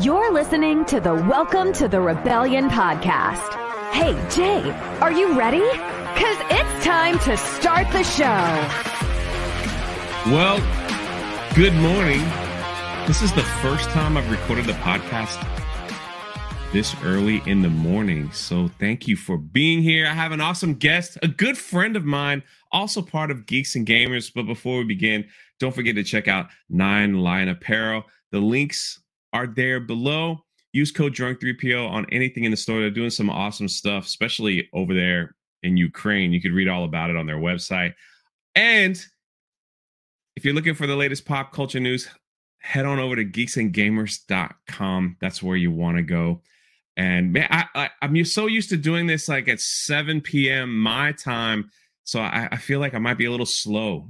You're listening to the Welcome to the Rebellion podcast. Hey, Jay, are you ready? Because it's time to start the show. Well, good morning. This is the first time I've recorded a podcast this early in the morning. So thank you for being here. I have an awesome guest, a good friend of mine, also part of Geeks and Gamers. But before we begin, don't forget to check out Nine Line Apparel. The links are there below. Use code DRUNK3PO on anything in the store. They're doing some awesome stuff, especially over there in Ukraine. You could read all about it on their website. And if you're looking for the latest pop culture news, head on over to geeksandgamers.com. That's where you want to go. And man, I, I am so used to doing this like at 7 p.m. my time, so I, I feel like I might be a little slow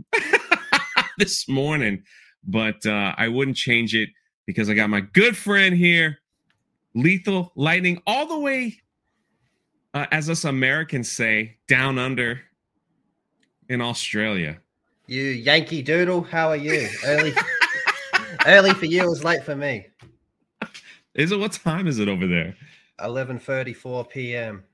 this morning, but uh, I wouldn't change it because I got my good friend here, Lethal Lightning, all the way, uh, as us Americans say, down under in Australia. You Yankee Doodle, how are you? Early, early for you is late for me. Is it what time is it over there? 11:34 p.m.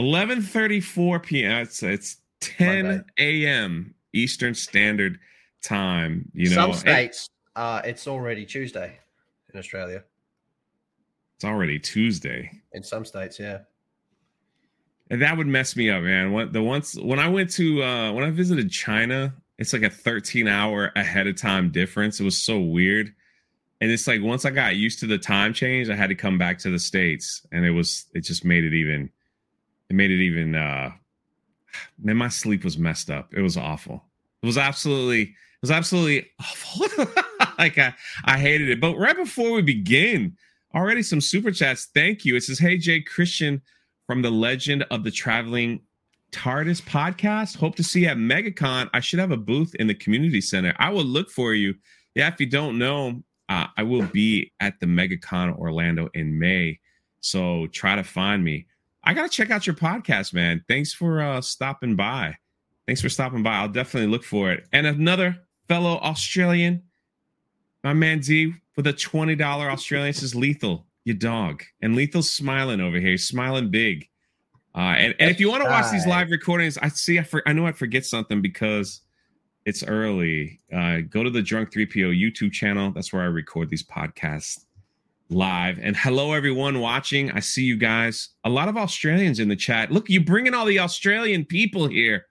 11:34 p.m. It's it's 10 a.m. Eastern Standard Time. You know, some states uh, it's already Tuesday in Australia. It's already Tuesday in some states, yeah. And that would mess me up, man. What the once when I went to uh when I visited China, it's like a 13 hour ahead of time difference. It was so weird. And it's like once I got used to the time change, I had to come back to the States. And it was it just made it even it made it even uh man, my sleep was messed up. It was awful. It was absolutely it was absolutely awful. like I, I hated it. But right before we begin, already some super chats. Thank you. It says, Hey Jay Christian from the Legend of the Traveling TARDIS podcast. Hope to see you at MegaCon. I should have a booth in the community center. I will look for you. Yeah, if you don't know, uh, I will be at the MegaCon Orlando in May. So try to find me. I got to check out your podcast, man. Thanks for uh, stopping by. Thanks for stopping by. I'll definitely look for it. And another fellow Australian, my man Z with a $20 Australian says lethal, your dog. And lethal's smiling over here, He's smiling big. Uh, and, and if you want to watch these live recordings, I see I, for, I know I forget something because it's early. Uh, go to the Drunk 3PO YouTube channel. That's where I record these podcasts live. And hello, everyone watching. I see you guys. A lot of Australians in the chat. Look, you bringing all the Australian people here.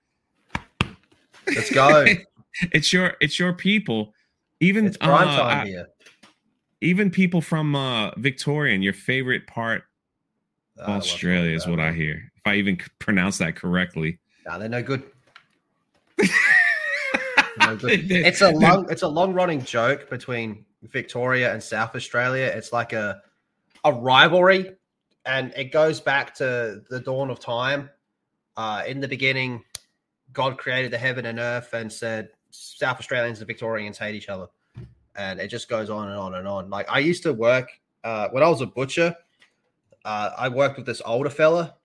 Let's go. it's your it's your people. Even it's prime uh, time here. Even people from uh, Victorian, your favorite part of Australia is what I hear. If I even pronounce that correctly. Nah, they're no good. no good. it's a long it's a long running joke between Victoria and South Australia. It's like a a rivalry, and it goes back to the dawn of time. Uh, in the beginning, God created the heaven and earth and said, South Australians and Victorians hate each other, and it just goes on and on and on. Like I used to work uh, when I was a butcher. Uh, I worked with this older fella.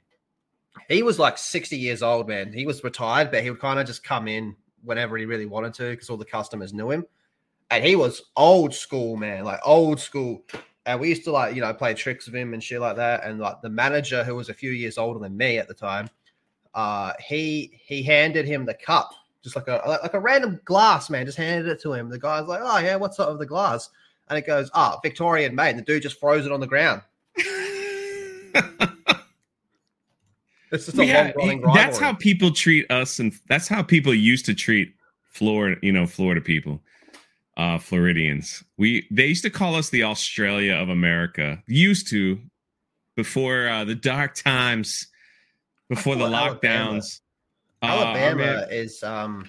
He was like sixty years old, man. He was retired, but he would kind of just come in whenever he really wanted to because all the customers knew him. And he was old school, man, like old school. And we used to like, you know, play tricks with him and shit like that. And like the manager, who was a few years older than me at the time, uh, he he handed him the cup just like a like a random glass, man. Just handed it to him. The guy's like, "Oh yeah, what's up with the glass?" And it goes, "Ah, oh, Victorian made." And the dude just throws it on the ground. it's just a yeah, long running That's how people treat us, and that's how people used to treat Florida. You know, Florida people, uh, Floridians. We they used to call us the Australia of America. Used to before uh, the dark times, before the lockdowns. Alabama uh, is um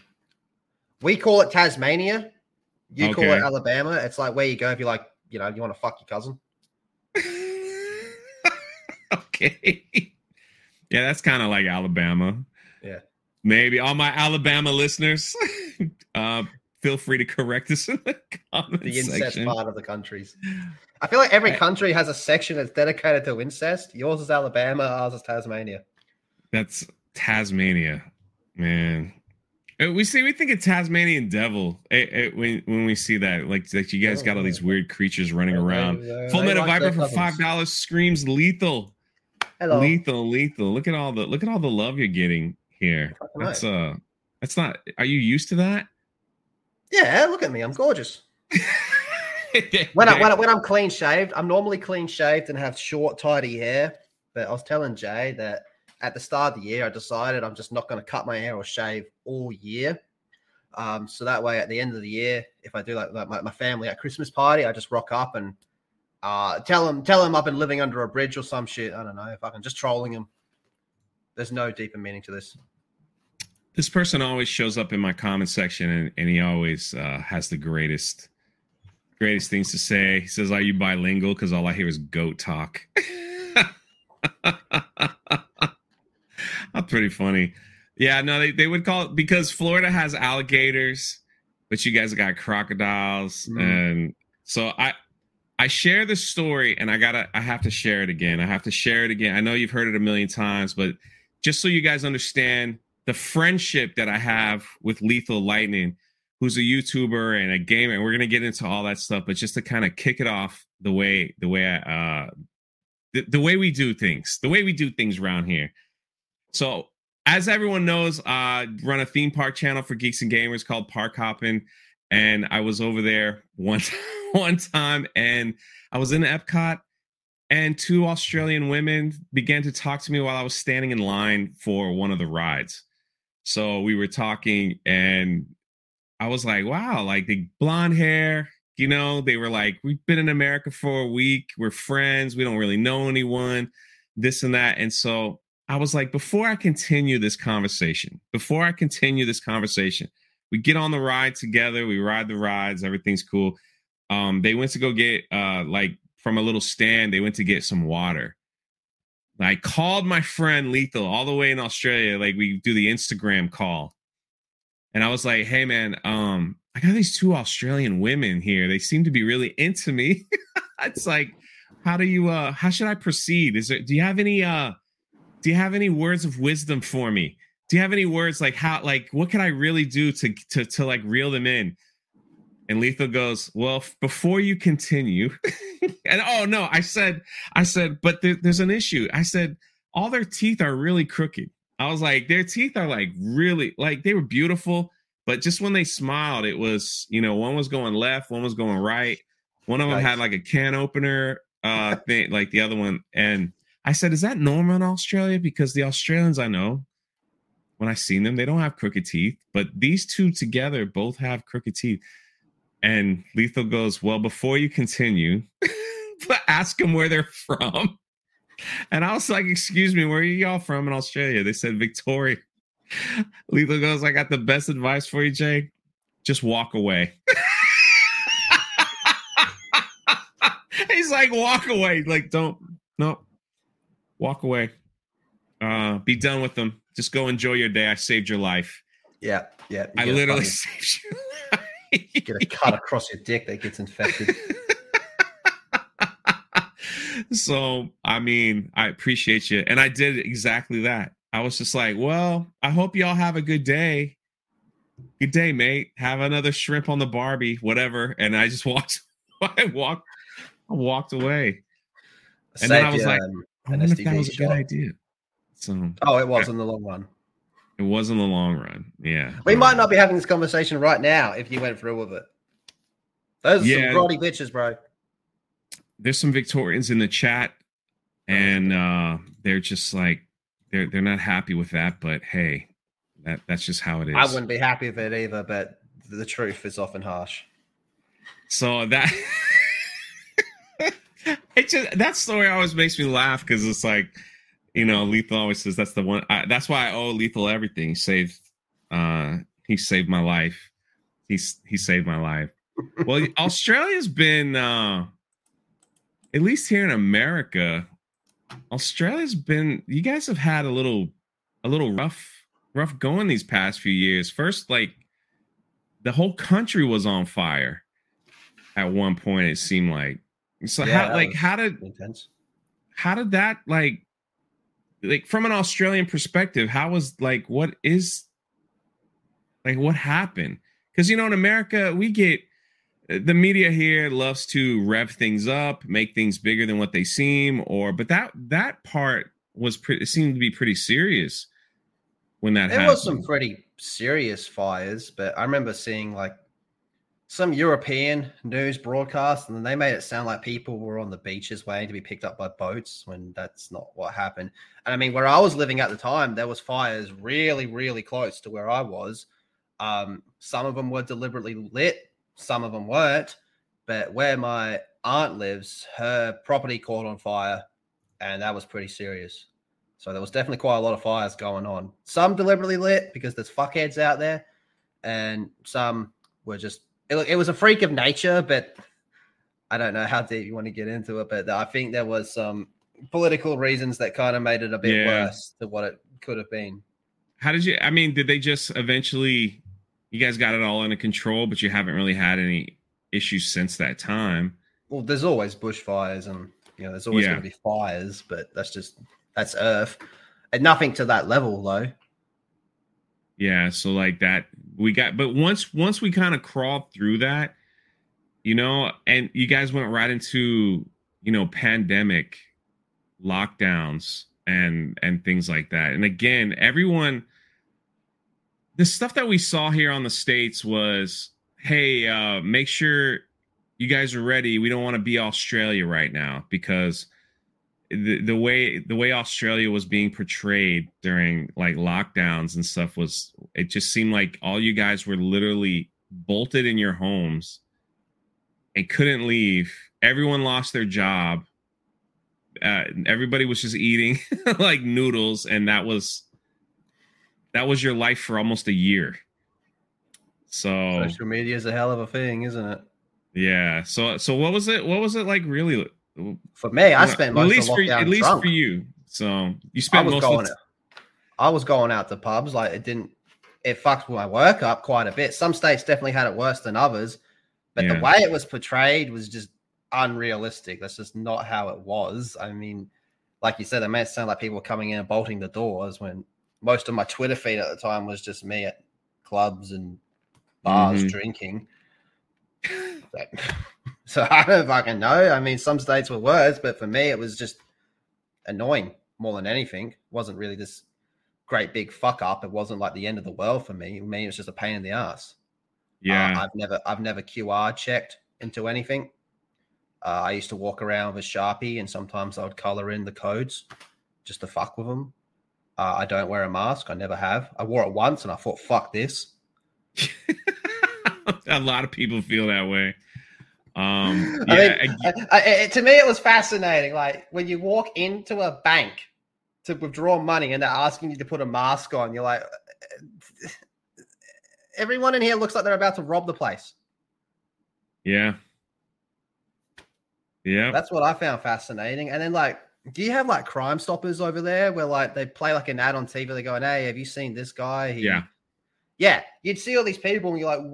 we call it Tasmania. You okay. call it Alabama. It's like where you go if you like, you know, you want to fuck your cousin. okay. Yeah, that's kind of like Alabama. Yeah. Maybe all my Alabama listeners, uh, feel free to correct us in the comment The incest section. part of the countries. I feel like every country has a section that's dedicated to incest. Yours is Alabama, ours is Tasmania. That's Tasmania. Man, Uh, we see we think of Tasmanian devil it, it, when when we see that like like you guys got all these weird creatures running around. Full Metal Viper for five dollars screams lethal. Hello. Lethal, lethal. Look at all the look at all the love you're getting here. That's uh that's not are you used to that? Yeah, look at me. I'm gorgeous. when, I, when, I, when I'm clean shaved, I'm normally clean shaved and have short, tidy hair. But I was telling Jay that at the start of the year, I decided I'm just not going to cut my hair or shave all year. Um, so that way, at the end of the year, if I do like, like my, my, family at Christmas party, I just rock up and uh, tell them tell them I've been living under a bridge or some shit. I don't know if I can just trolling them. There's no deeper meaning to this. This person always shows up in my comment section, and, and he always uh, has the greatest greatest things to say. He says, "Are you bilingual?" Because all I hear is goat talk. That's pretty funny. Yeah, no, they, they would call it because Florida has alligators, but you guys got crocodiles. Mm-hmm. And so I I share the story and I gotta I have to share it again. I have to share it again. I know you've heard it a million times, but just so you guys understand the friendship that I have with Lethal Lightning, who's a YouTuber and a gamer, and we're gonna get into all that stuff, but just to kind of kick it off the way the way I uh the, the way we do things, the way we do things around here. So, as everyone knows, I run a theme park channel for geeks and gamers called Park Hopping, and I was over there one one time, and I was in Epcot, and two Australian women began to talk to me while I was standing in line for one of the rides. So we were talking, and I was like, "Wow!" Like the blonde hair, you know. They were like, "We've been in America for a week. We're friends. We don't really know anyone." This and that, and so I was like, before I continue this conversation, before I continue this conversation, we get on the ride together. We ride the rides. Everything's cool. Um, they went to go get uh, like from a little stand. They went to get some water. I called my friend Lethal all the way in Australia. Like we do the Instagram call, and I was like, "Hey man, um, I got these two Australian women here. They seem to be really into me. it's like, how do you uh, how should I proceed? Is there? Do you have any uh?" Do you have any words of wisdom for me? Do you have any words like how like what can I really do to to to like reel them in? And Lethal goes, well, before you continue, and oh no, I said, I said, but there, there's an issue. I said, all their teeth are really crooked. I was like, their teeth are like really like they were beautiful, but just when they smiled, it was you know one was going left, one was going right. One of them nice. had like a can opener uh thing, like the other one, and I said, is that normal in Australia? Because the Australians I know, when I've seen them, they don't have crooked teeth, but these two together both have crooked teeth. And Lethal goes, well, before you continue, ask them where they're from. And I was like, excuse me, where are y'all from in Australia? They said Victoria. Lethal goes, I got the best advice for you, Jay. Just walk away. He's like, walk away. Like, don't, no, walk away. Uh, be done with them. Just go enjoy your day. I saved your life. Yeah, yeah. I literally saved your life. you get a cut across your dick that gets infected. so, I mean, I appreciate you. And I did exactly that. I was just like, well, I hope y'all have a good day. Good day, mate. Have another shrimp on the Barbie, whatever. And I just walked, I walked, I walked away. And then I was like, um, I wonder if that was a good idea. So, oh, it was in the long run. It was in the long run. Yeah. We might not be having this conversation right now if you went through with it. Those are yeah, some grotty bitches, bro. There's some Victorians in the chat, and uh, they're just like they're they're not happy with that. But hey, that that's just how it is. I wouldn't be happy with it either, but the truth is often harsh. So that it just that story always makes me laugh because it's like, you know, Lethal always says that's the one. I, that's why I owe Lethal everything. He saved, uh, he saved my life. He's he saved my life. Well, Australia's been, uh, at least here in America, Australia's been. You guys have had a little, a little rough, rough going these past few years. First, like the whole country was on fire at one point. It seemed like so yeah, how like how did intense. how did that like like from an Australian perspective, how was like what is Like what happened? Because you know, in America, we get uh, the media here loves to rev things up, make things bigger than what they seem, or but that that part was pretty seemed to be pretty serious when that there happened. was some pretty serious fires, but I remember seeing like some European news broadcast, and they made it sound like people were on the beaches waiting to be picked up by boats when that's not what happened. And I mean, where I was living at the time, there was fires really, really close to where I was. Um, some of them were deliberately lit, some of them weren't. But where my aunt lives, her property caught on fire, and that was pretty serious. So there was definitely quite a lot of fires going on. Some deliberately lit because there's fuckheads out there, and some were just it, it was a freak of nature, but I don't know how deep you want to get into it. But I think there was some political reasons that kind of made it a bit yeah. worse than what it could have been. How did you? I mean, did they just eventually? You guys got it all under control, but you haven't really had any issues since that time. Well, there's always bushfires, and you know, there's always yeah. going to be fires, but that's just that's Earth, and nothing to that level though. Yeah, so like that we got but once once we kind of crawled through that, you know, and you guys went right into, you know, pandemic lockdowns and and things like that. And again, everyone the stuff that we saw here on the states was hey, uh make sure you guys are ready. We don't want to be Australia right now because the, the way the way Australia was being portrayed during like lockdowns and stuff was it just seemed like all you guys were literally bolted in your homes and couldn't leave. Everyone lost their job. Uh, everybody was just eating like noodles, and that was that was your life for almost a year. So social media is a hell of a thing, isn't it? Yeah. So so what was it? What was it like? Really for me, I spent most at least for at least drunk. for you. So you spent I was most going. Of I was going out to pubs. Like it didn't. It fucked my work up quite a bit. Some states definitely had it worse than others, but yeah. the way it was portrayed was just unrealistic. That's just not how it was. I mean, like you said, it made it sound like people were coming in and bolting the doors when most of my Twitter feed at the time was just me at clubs and bars mm-hmm. drinking. So I don't fucking know. I mean, some states were worse, but for me, it was just annoying more than anything. It wasn't really this great big fuck up. It wasn't like the end of the world for me. I mean, it was just a pain in the ass. Yeah, uh, I've never, I've never QR checked into anything. Uh, I used to walk around with a sharpie, and sometimes I would color in the codes just to fuck with them. Uh, I don't wear a mask. I never have. I wore it once, and I thought, "Fuck this." a lot of people feel that way. Um, yeah, I mean, I, I, to me, it was fascinating. Like when you walk into a bank to withdraw money and they're asking you to put a mask on, you're like, everyone in here looks like they're about to rob the place. Yeah. Yeah. That's what I found fascinating. And then, like, do you have like Crime Stoppers over there where like they play like an ad on TV? They're going, Hey, have you seen this guy? He... Yeah. Yeah. You'd see all these people and you're like,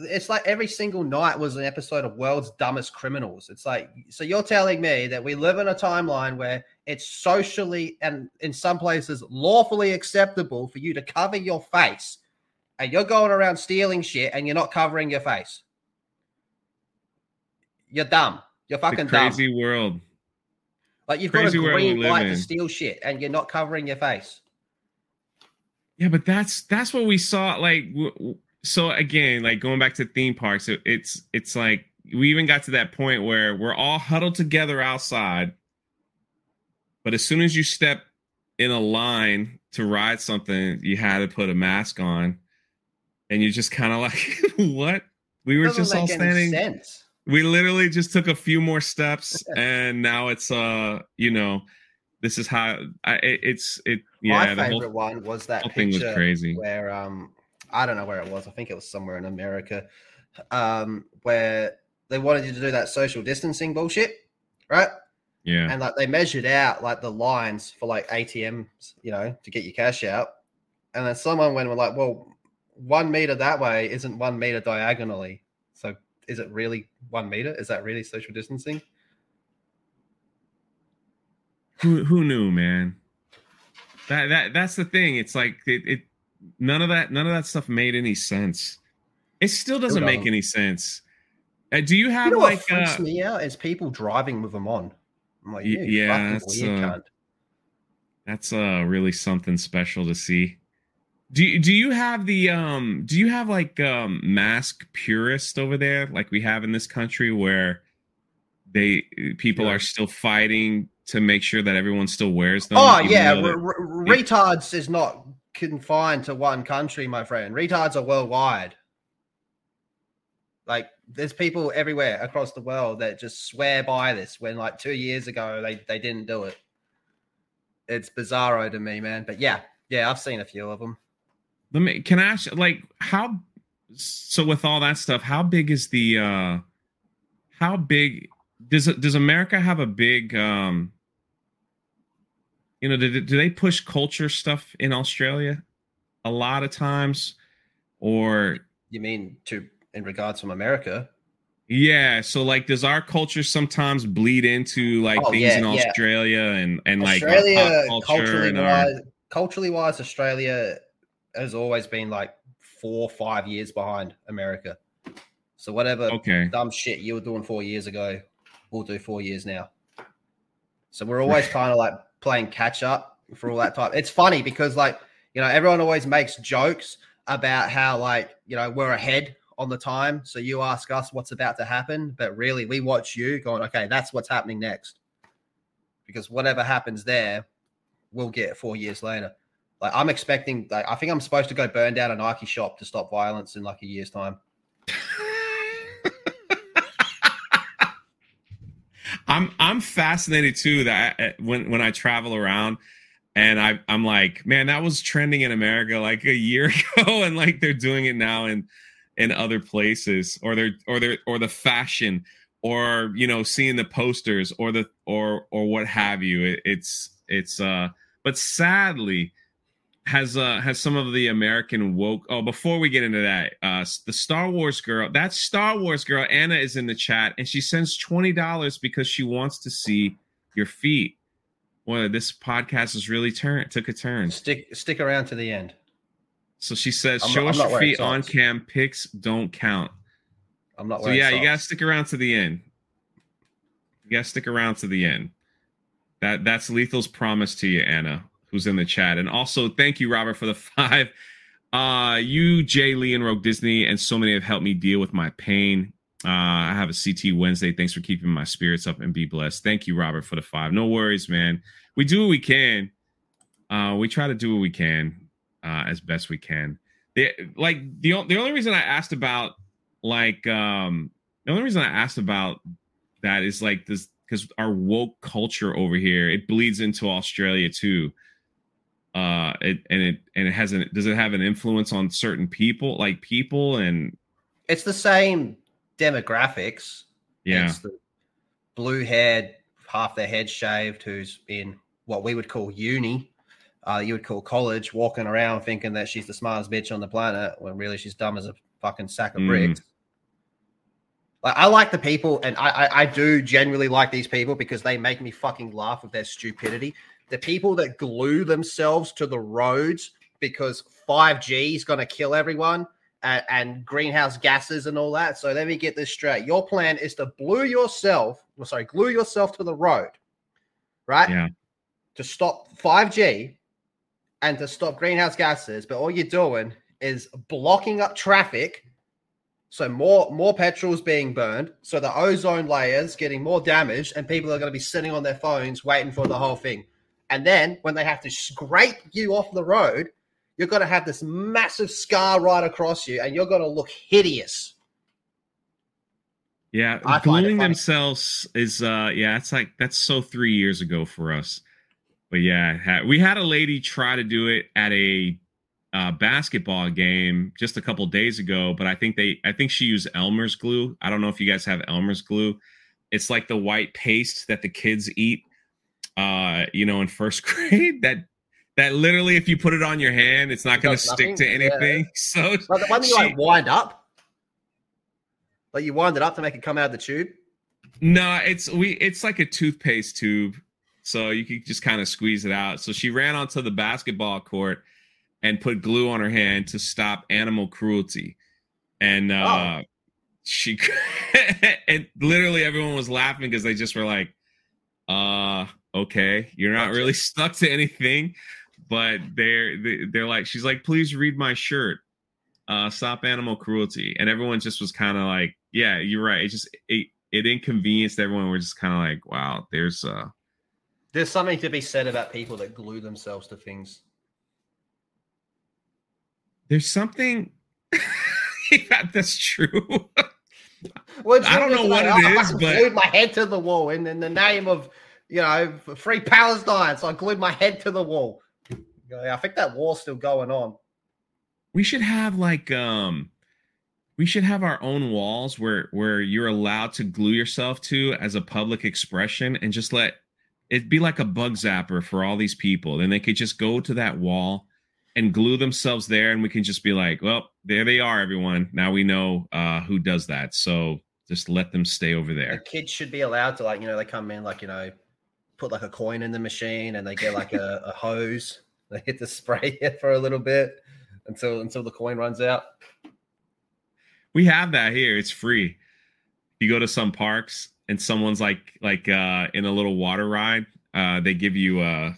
it's like every single night was an episode of World's Dumbest Criminals. It's like, so you're telling me that we live in a timeline where it's socially and in some places lawfully acceptable for you to cover your face and you're going around stealing shit and you're not covering your face. You're dumb. You're fucking crazy dumb. world. Like you've crazy got a green light to steal shit and you're not covering your face. Yeah, but that's that's what we saw. Like w- so again, like going back to theme parks, it, it's it's like we even got to that point where we're all huddled together outside, but as soon as you step in a line to ride something, you had to put a mask on, and you're just kind of like, what? We were just all standing. Sense. We literally just took a few more steps, and now it's uh, you know, this is how I, it, it's it. Yeah, my favorite whole, one was that thing was crazy where um I don't know where it was. I think it was somewhere in America, um, where they wanted you to do that social distancing bullshit, right? Yeah. And like they measured out like the lines for like ATMs, you know, to get your cash out. And then someone went and were like, well, one meter that way isn't one meter diagonally. So is it really one meter? Is that really social distancing? Who who knew, man? That that that's the thing. It's like it, it none of that none of that stuff made any sense. It still doesn't make any sense. Uh, do you have you know like what freaks uh, me out is people driving with them on? I'm like, yeah, that's uh, that's uh really something special to see. Do you, do you have the um do you have like um mask purist over there like we have in this country where they people yeah. are still fighting to make sure that everyone still wears them? Oh yeah, r- r- retards is not confined to one country, my friend. Retards are worldwide. Like there's people everywhere across the world that just swear by this when like two years ago they, they didn't do it. It's bizarro to me, man. But yeah, yeah, I've seen a few of them. Let me can I ask like how so with all that stuff, how big is the uh how big does does America have a big um you know do, do they push culture stuff in Australia a lot of times or you mean to in regards from America. Yeah, so like, does our culture sometimes bleed into like oh, things yeah, in Australia yeah. and and Australia, like culture culturally and wise, our... culturally wise, Australia has always been like four five years behind America. So whatever okay. dumb shit you were doing four years ago, we'll do four years now. So we're always kind of like playing catch up for all that time. It's funny because like you know everyone always makes jokes about how like you know we're ahead on the time. So you ask us what's about to happen, but really we watch you going, okay, that's what's happening next. Because whatever happens there, we'll get four years later. Like I'm expecting, like I think I'm supposed to go burn down a Nike shop to stop violence in like a year's time. I'm I'm fascinated too that I, when when I travel around and I I'm like, man, that was trending in America like a year ago, and like they're doing it now in in other places or they're or they're or the fashion or you know seeing the posters or the or or what have you. It, it's it's uh but sadly has uh has some of the american woke oh before we get into that uh the star wars girl that star wars girl anna is in the chat and she sends $20 because she wants to see your feet well this podcast has really turned took a turn stick stick around to the end so she says, I'm "Show not, us your feet on cam. Pics don't count." I'm not. So yeah, socks. you gotta stick around to the end. You gotta stick around to the end. That that's Lethal's promise to you, Anna, who's in the chat, and also thank you, Robert, for the five. Uh, you, Jay Lee, and Rogue Disney, and so many have helped me deal with my pain. Uh, I have a CT Wednesday. Thanks for keeping my spirits up and be blessed. Thank you, Robert, for the five. No worries, man. We do what we can. Uh, we try to do what we can uh, as best we can. Like the the only reason I asked about like um the only reason I asked about that is like this because our woke culture over here it bleeds into Australia too. Uh, it and it and it has an does it have an influence on certain people like people and it's the same demographics. Yeah, it's the blue haired, half their head shaved, who's in what we would call uni uh, you would call college walking around thinking that she's the smartest bitch on the planet when really she's dumb as a fucking sack of mm. bricks. Like I like the people, and I, I, I do genuinely like these people because they make me fucking laugh with their stupidity. The people that glue themselves to the roads because 5G is going to kill everyone and, and, greenhouse gases and all that. So let me get this straight. Your plan is to glue yourself, well, sorry, glue yourself to the road, right? Yeah. To stop 5G and to stop greenhouse gases, but all you're doing is blocking up traffic. So more more petrol's being burned. So the ozone layer's getting more damaged, and people are going to be sitting on their phones waiting for the whole thing. And then when they have to scrape you off the road, you're going to have this massive scar right across you, and you're going to look hideous. Yeah, gluing themselves is uh yeah, it's like that's so three years ago for us but yeah, we had a lady try to do it at a uh, basketball game just a couple days ago, but I think they, I think she used Elmer's glue. I don't know if you guys have Elmer's glue. It's like the white paste that the kids eat, uh, you know, in first grade. That that literally, if you put it on your hand, it's not going to stick to anything. Yeah. So like the one that you like wind up, like you wind it up to make it come out of the tube. No, it's we. It's like a toothpaste tube so you could just kind of squeeze it out. So she ran onto the basketball court and put glue on her hand to stop animal cruelty. And uh, oh. she and literally everyone was laughing because they just were like, uh, okay, you're not really stuck to anything, but they're they're like, she's like, please read my shirt. Uh, stop animal cruelty. And everyone just was kind of like, yeah, you're right. It just it, it inconvenienced everyone. We're just kind of like, wow, there's uh there's something to be said about people that glue themselves to things. There's something yeah, that's true. Well, I don't know what like, it is, I but glued my head to the wall, and in the name of you know free Palestine, so I glued my head to the wall. I think that war's still going on. We should have like um we should have our own walls where where you're allowed to glue yourself to as a public expression and just let it'd be like a bug zapper for all these people. Then they could just go to that wall and glue themselves there, and we can just be like, well, there they are, everyone. Now we know uh, who does that. So just let them stay over there. The kids should be allowed to like, you know, they come in like, you know, put like a coin in the machine and they get like a, a hose. They hit the spray it for a little bit until until the coin runs out. We have that here. It's free. You go to some parks and someone's like like uh in a little water ride uh they give you uh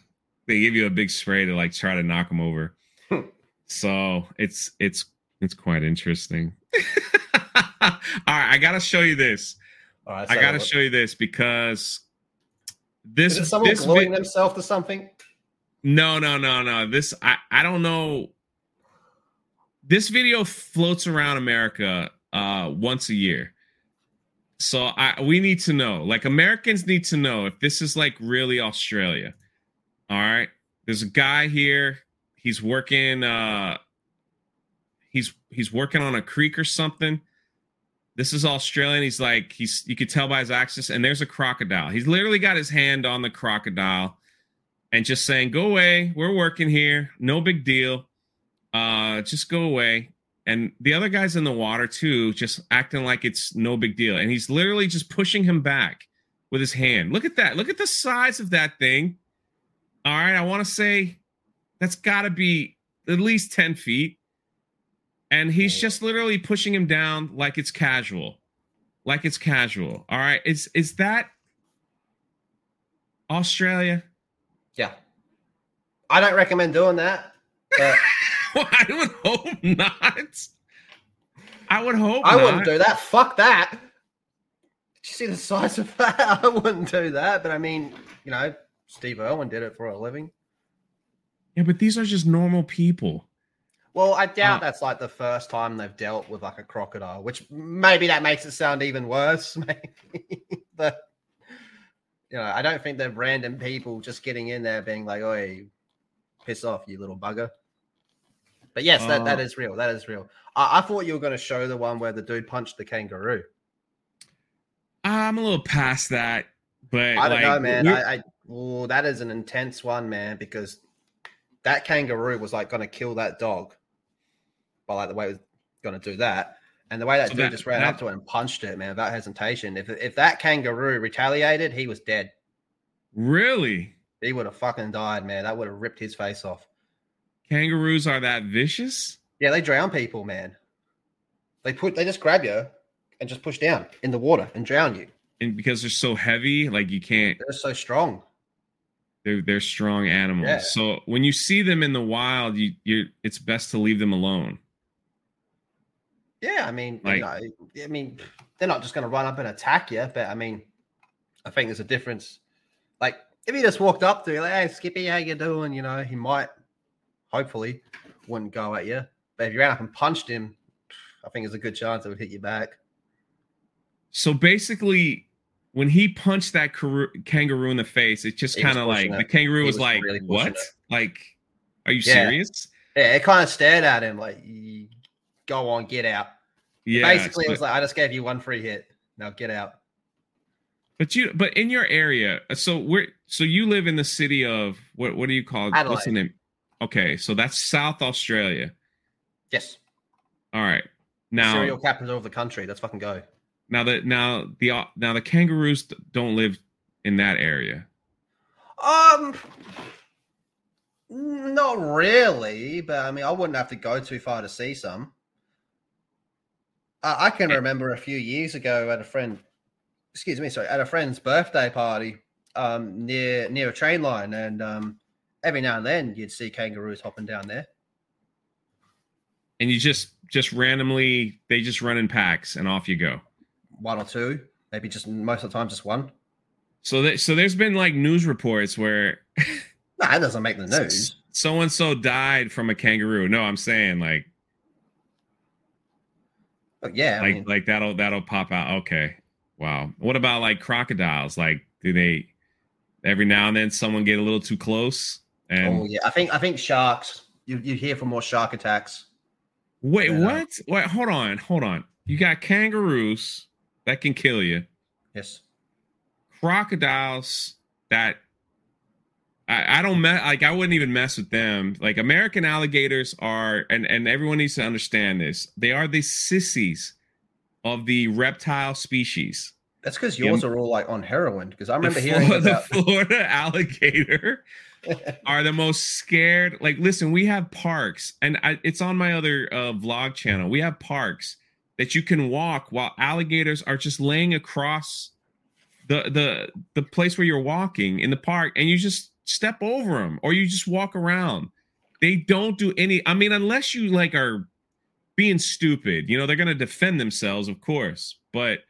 they give you a big spray to like try to knock them over hmm. so it's it's it's quite interesting all right i gotta show you this i gotta show you this because this is someone this gluing vi- themselves to something no no no no this i i don't know this video floats around america uh once a year so I we need to know, like Americans need to know if this is like really Australia. All right. There's a guy here. He's working uh he's he's working on a creek or something. This is Australian. He's like he's you could tell by his accent, and there's a crocodile. He's literally got his hand on the crocodile and just saying, Go away, we're working here, no big deal. Uh just go away and the other guy's in the water too, just acting like it's no big deal. And he's literally just pushing him back with his hand. Look at that. Look at the size of that thing. All right. I want to say that's got to be at least 10 feet. And he's just literally pushing him down like it's casual. Like it's casual. All right. Is is that Australia? Yeah. I don't recommend doing that. But I would hope not. I would hope I not. wouldn't do that. Fuck that. Did you see the size of that? I wouldn't do that. But I mean, you know, Steve Irwin did it for a living. Yeah, but these are just normal people. Well, I doubt uh, that's like the first time they've dealt with like a crocodile, which maybe that makes it sound even worse. Maybe, but you know, I don't think they're random people just getting in there being like, "Oh, piss off, you little bugger." But yes, that, that oh. is real. That is real. I, I thought you were going to show the one where the dude punched the kangaroo. I'm a little past that, but I don't like, know, man. I, I oh, that is an intense one, man, because that kangaroo was like going to kill that dog. By like the way it was going to do that, and the way that so dude that, just ran that, up to it and punched it, man, without hesitation. If if that kangaroo retaliated, he was dead. Really? He would have fucking died, man. That would have ripped his face off. Kangaroos are that vicious? Yeah, they drown people, man. They put they just grab you and just push down in the water and drown you. And because they're so heavy, like you can't they're so strong. They're they're strong animals. Yeah. So when you see them in the wild, you you it's best to leave them alone. Yeah, I mean, like, you know, I mean, they're not just going to run up and attack you, but I mean, I think there's a difference. Like, if he just walked up to you, like, "Hey, Skippy, how you doing?" You know, he might hopefully wouldn't go at you. But if you ran up and punched him, I think there's a good chance it would hit you back. So basically, when he punched that kangaroo in the face, it just kind of like it. the kangaroo was, was, like, really "What? It. Like, are you yeah. serious?" Yeah, it kind of stared at him like, "Go on, get out." Yeah, basically, it was like, "I just gave you one free hit. Now get out." But you, but in your area, so we're, so you live in the city of what? What do you call? Adelaide. What's the name? Okay, so that's South Australia. Yes. All right. Now serial capital of the country. Let's fucking go. Now the now the now the kangaroos don't live in that area. Um, Not really, but I mean, I wouldn't have to go too far to see some. I, I can remember a few years ago at a friend, excuse me, sorry, at a friend's birthday party um, near near a train line, and um, every now and then you'd see kangaroos hopping down there. And you just just randomly they just run in packs and off you go. One or two, maybe just most of the time just one. So that so there's been like news reports where no, that doesn't make the news. So and so died from a kangaroo. No, I'm saying like oh, yeah, like I mean, like that'll that'll pop out. Okay. Wow. What about like crocodiles? Like do they every now and then someone get a little too close and oh yeah, I think I think sharks. You you hear for more shark attacks. Wait, Yeah. Uh, what? Wait, hold on, hold on. You got kangaroos that can kill you, Yes. crocodiles that I, I don't me- like. I wouldn't even mess with them. Like American alligators are, and and everyone needs to understand this. They are the sissies of the reptile species. That's because Yeah. yours are all like on heroin. Because I The, remember hearing Florida, about. the Florida alligator are the most scared. Like, listen, we have parks, and I, it's on my other uh, vlog channel. We have parks that you can walk while alligators are just laying across the the the place where you're walking in the park, and you just step over them, or you just walk around. They don't do any. I mean, unless you like are being stupid, you know, they're gonna defend themselves, of course, but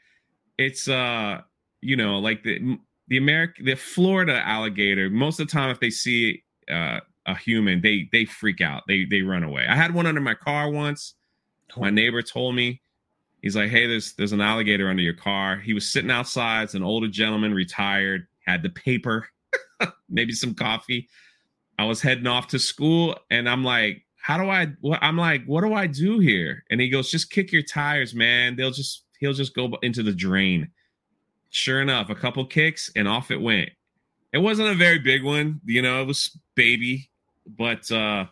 it's uh, you know, like the the American, the Florida alligator, most of the time, if they see uh, a human, they they freak out. They they run away. I had one under my car once. My neighbor told me, he's like, "Hey, there's there's an alligator under your car." He was sitting outside. It's an older gentleman, retired, had the paper, maybe some coffee. I was heading off to school, and I'm like, "How do I?" What I'm like, "What do I do here?" And he goes, "Just kick your tires, man. They'll just he'll just go into the drain." Sure enough, a couple kicks and off it went. It wasn't a very big one, you know, it was baby, but uh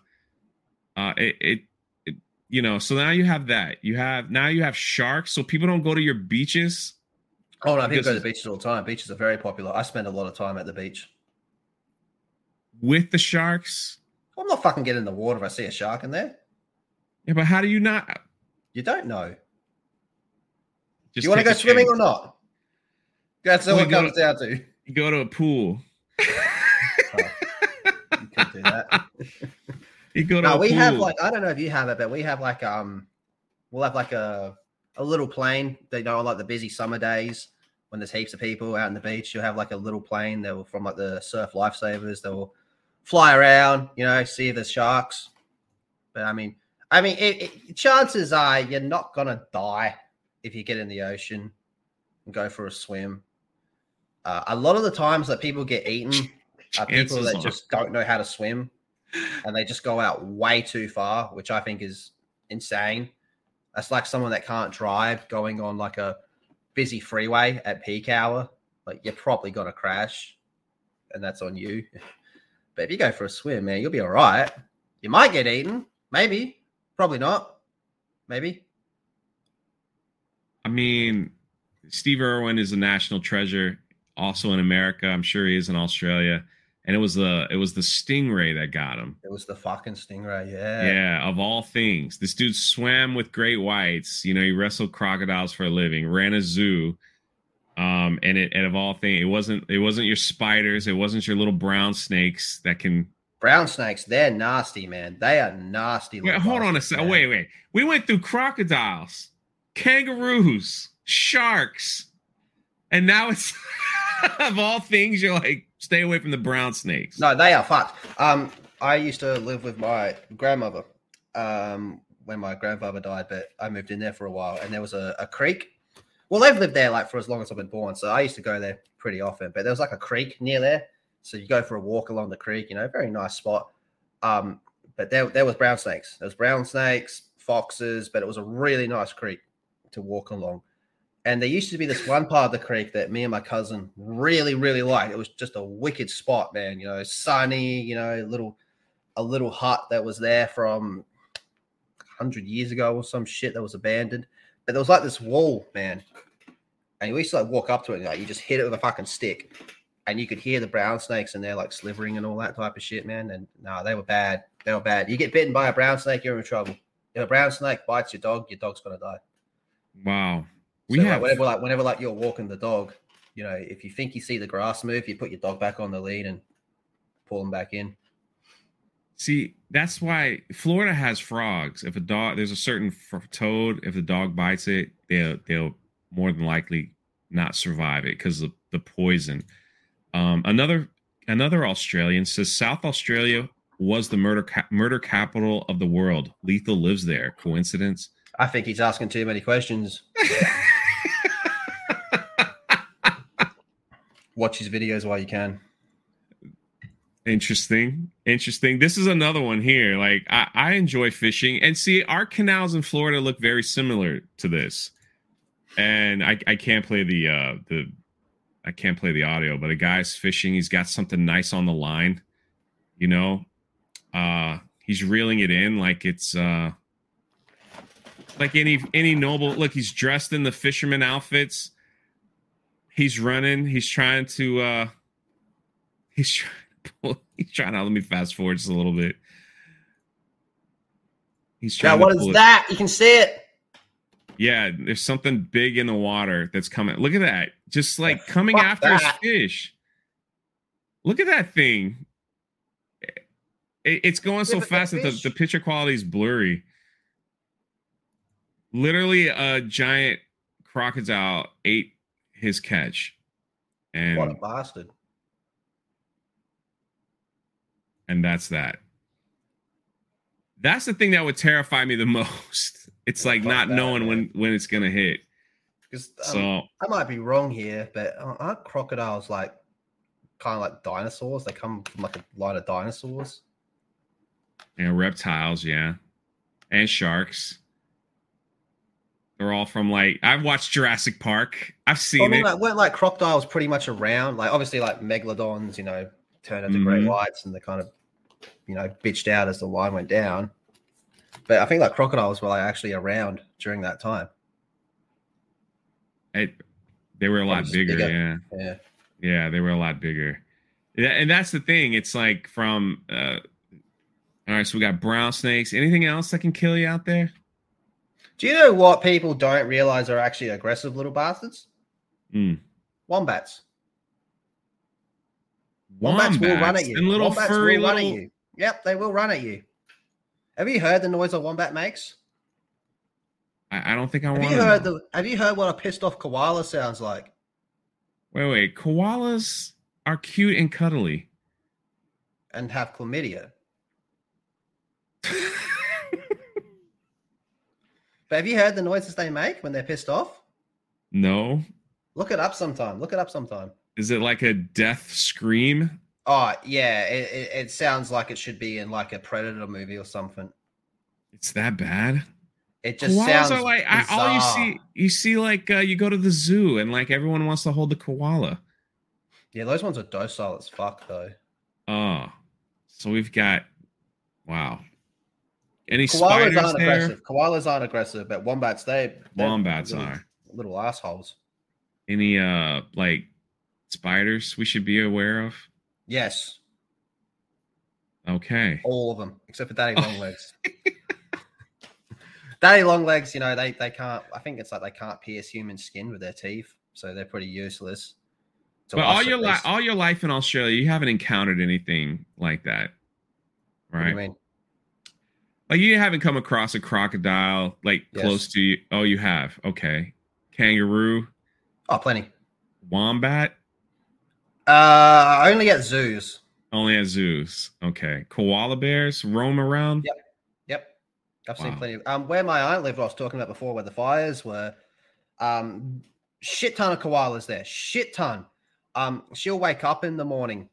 uh it, it it you know, so now you have that. You have now you have sharks, so people don't go to your beaches. Oh no, people go to the beaches all the time. Beaches are very popular. I spend a lot of time at the beach. With the sharks. I'm not fucking getting in the water if I see a shark in there. Yeah, but how do you not You don't know. just Do you want to go swimming or not? That's all it go- comes down to. You go to a pool. You could do that. You go to No, we pool. have like I don't know if you have it, but we have like um, we'll have like a a little plane. They know like the busy summer days when there's heaps of people out on the beach. You'll have like a little plane that will from like the surf lifesavers. That will fly around, you know, see the sharks. But I mean, I mean, it, it, chances are you're not gonna die if you get in the ocean and go for a swim. Uh, a lot of the times that people get eaten are people that just don't know how to swim and they just go out way too far, which I think is insane. That's like someone that can't drive going on like a busy freeway at peak hour. Like you're probably gonna crash, and that's on you. But if you go for a swim, man, you'll be all right. You might get eaten, maybe, probably not, maybe. I mean, Steve Irwin is a national treasure, also in America. I'm sure he is in Australia. And it was the it was the stingray that got him. It was the fucking stingray, yeah. Yeah, of all things. This dude swam with great whites. You know, he wrestled crocodiles for a living, ran a zoo. Um, and it and of all things, it wasn't it wasn't your spiders, it wasn't your little brown snakes that can Brown snakes, they're nasty, man. They are nasty. wait, hold on a second. Wait, wait. We went through crocodiles, kangaroos, sharks, and now it's of all things, you're like, stay away from the brown snakes. No, they are fucked. Um, I used to live with my grandmother um, when my grandfather died, but I moved in there for a while, and there was a, a creek. Well, they've lived there like for as long as I've been born, so I used to go there pretty often. But there was like a creek near there, so you go for a walk along the creek. You know, very nice spot. Um, but there, there was brown snakes. There was brown snakes, foxes, but it was a really nice creek to walk along. And there used to be this one part of the creek that me and my cousin really, really liked. It was just a wicked spot, man. You know, sunny. You know, little, a little hut that was there from hundred years ago or some shit that was abandoned. But there was like this wall, man, and you used to like walk up to it, and like you just hit it with a fucking stick, and you could hear the brown snakes and they're like slivering and all that type of shit, man. And no, they were bad. They were bad. You get bitten by a brown snake, you're in trouble. If a brown snake bites your dog, your dog's gonna die. Wow. We so have... like, whenever like whenever like you're walking the dog, you know, if you think you see the grass move, you put your dog back on the lead and pull them back in. See, that's why Florida has frogs. If a dog, there's a certain toad. If the dog bites it, they'll they'll more than likely not survive it because of the poison. Um, another another Australian says South Australia was the murder ca- murder capital of the world. Lethal lives there. Coincidence? I think he's asking too many questions. Watch his videos while you can. Interesting. Interesting. This is another one here. Like I, I enjoy fishing and see our canals in Florida look very similar to this. And I, I can't play the uh the I can't play the audio, but a guy's fishing, he's got something nice on the line, you know. Uh he's reeling it in like it's uh like any any noble look, he's dressed in the fisherman outfits. He's running, he's trying to uh he's trying he's trying to let me fast forward just a little bit. He's trying. Yeah, what is that? You can see it. Yeah, there's something big in the water that's coming. Look at that. Just like coming after that. his fish. Look at that thing. it's going so fast that the, the picture quality is blurry. Literally, a giant crocodile ate his catch. And what a bastard and that's that. That's the thing that would terrify me the most. It's like not that, knowing when when it's gonna hit. Because um, so I might be wrong here, but aren't crocodiles like kind of like dinosaurs? They come from like a line of dinosaurs. And reptiles, yeah, and sharks. They're all from like I've watched Jurassic Park. I've seen I mean, it. Like, weren't like crocodiles pretty much around? Like obviously like megalodons, you know, turned into mm-hmm. great whites and they kind of, you know, bitched out as the line went down. But I think like crocodiles were like actually around during that time. It, they were a lot bigger, bigger, yeah. Yeah. Yeah, they were a lot bigger. And that's the thing. It's like from uh all right, so we got brown snakes. Anything else that can kill you out there? Do you know what people don't realize are actually aggressive little bastards? Mm. Wombats. Wombats, will run at you. And little Wombats furry will little... run at you. Yep, they will run at you. Have you heard the noise a wombat makes? I, I don't think I have want. You heard the? Have you heard what a pissed off koala sounds like? Wait, wait. Koalas are cute and cuddly, and have chlamydia. but have you heard the noises they make when they're pissed off? No. Look it up sometime. Look it up sometime. Is it like a death scream? Oh yeah, it, it, it, sounds like it should be in like a Predator movie or something. It's that bad. It just Koalas sounds are like I, all you see. You see, like uh, you go to the zoo and like everyone wants to hold the koala. Yeah, those ones are docile as fuck though. Oh, so we've got wow. Any koalas spiders aren't there? aggressive. Koalas aren't aggressive, but wombats they wombats little, are little assholes. Any uh like spiders we should be aware of? Yes. Okay. All of them, except for Daddy Longlegs. Daddy Longlegs, you know, they they can't. I think it's like they can't pierce human skin with their teeth, so they're pretty useless. But all your life, all your life in Australia, you haven't encountered anything like that, right? you mean? Like you haven't come across a crocodile like yes. close to you. Oh, you have. Okay. Kangaroo. Oh, plenty. Wombat. Uh, only at zoos. Only at zoos. Okay. Koala bears roam around. Yep. Yep. I've wow. seen plenty. Of, um, where my aunt lived, I was talking about before, where the fires were. Um, shit ton of koalas there. Shit ton. Um, she'll wake up in the morning.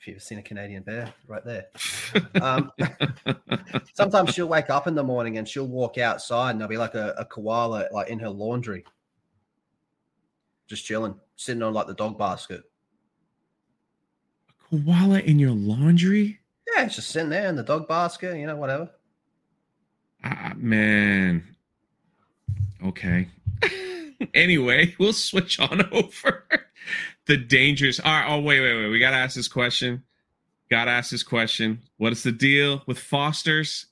If you've seen a Canadian bear, right there. um, sometimes she'll wake up in the morning and she'll walk outside, and there'll be like a, a koala like in her laundry, just chilling, sitting on like the dog basket koala in your laundry? Yeah, it's just sitting there in the dog basket, you know, whatever. Ah, man. Okay. anyway, we'll switch on over. the dangers are. Oh wait, wait, wait. We gotta ask this question. Gotta ask this question. What is the deal with Fosters?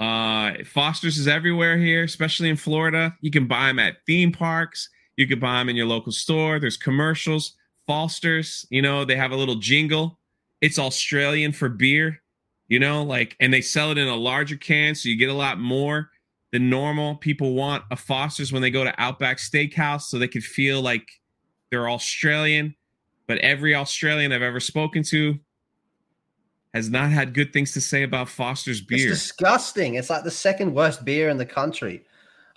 Uh, Fosters is everywhere here, especially in Florida. You can buy them at theme parks. You can buy them in your local store. There's commercials. Fosters, you know, they have a little jingle. It's Australian for beer, you know, like, and they sell it in a larger can, so you get a lot more than normal. People want a Foster's when they go to Outback Steakhouse, so they could feel like they're Australian. But every Australian I've ever spoken to has not had good things to say about Foster's beer. It's disgusting. It's like the second worst beer in the country.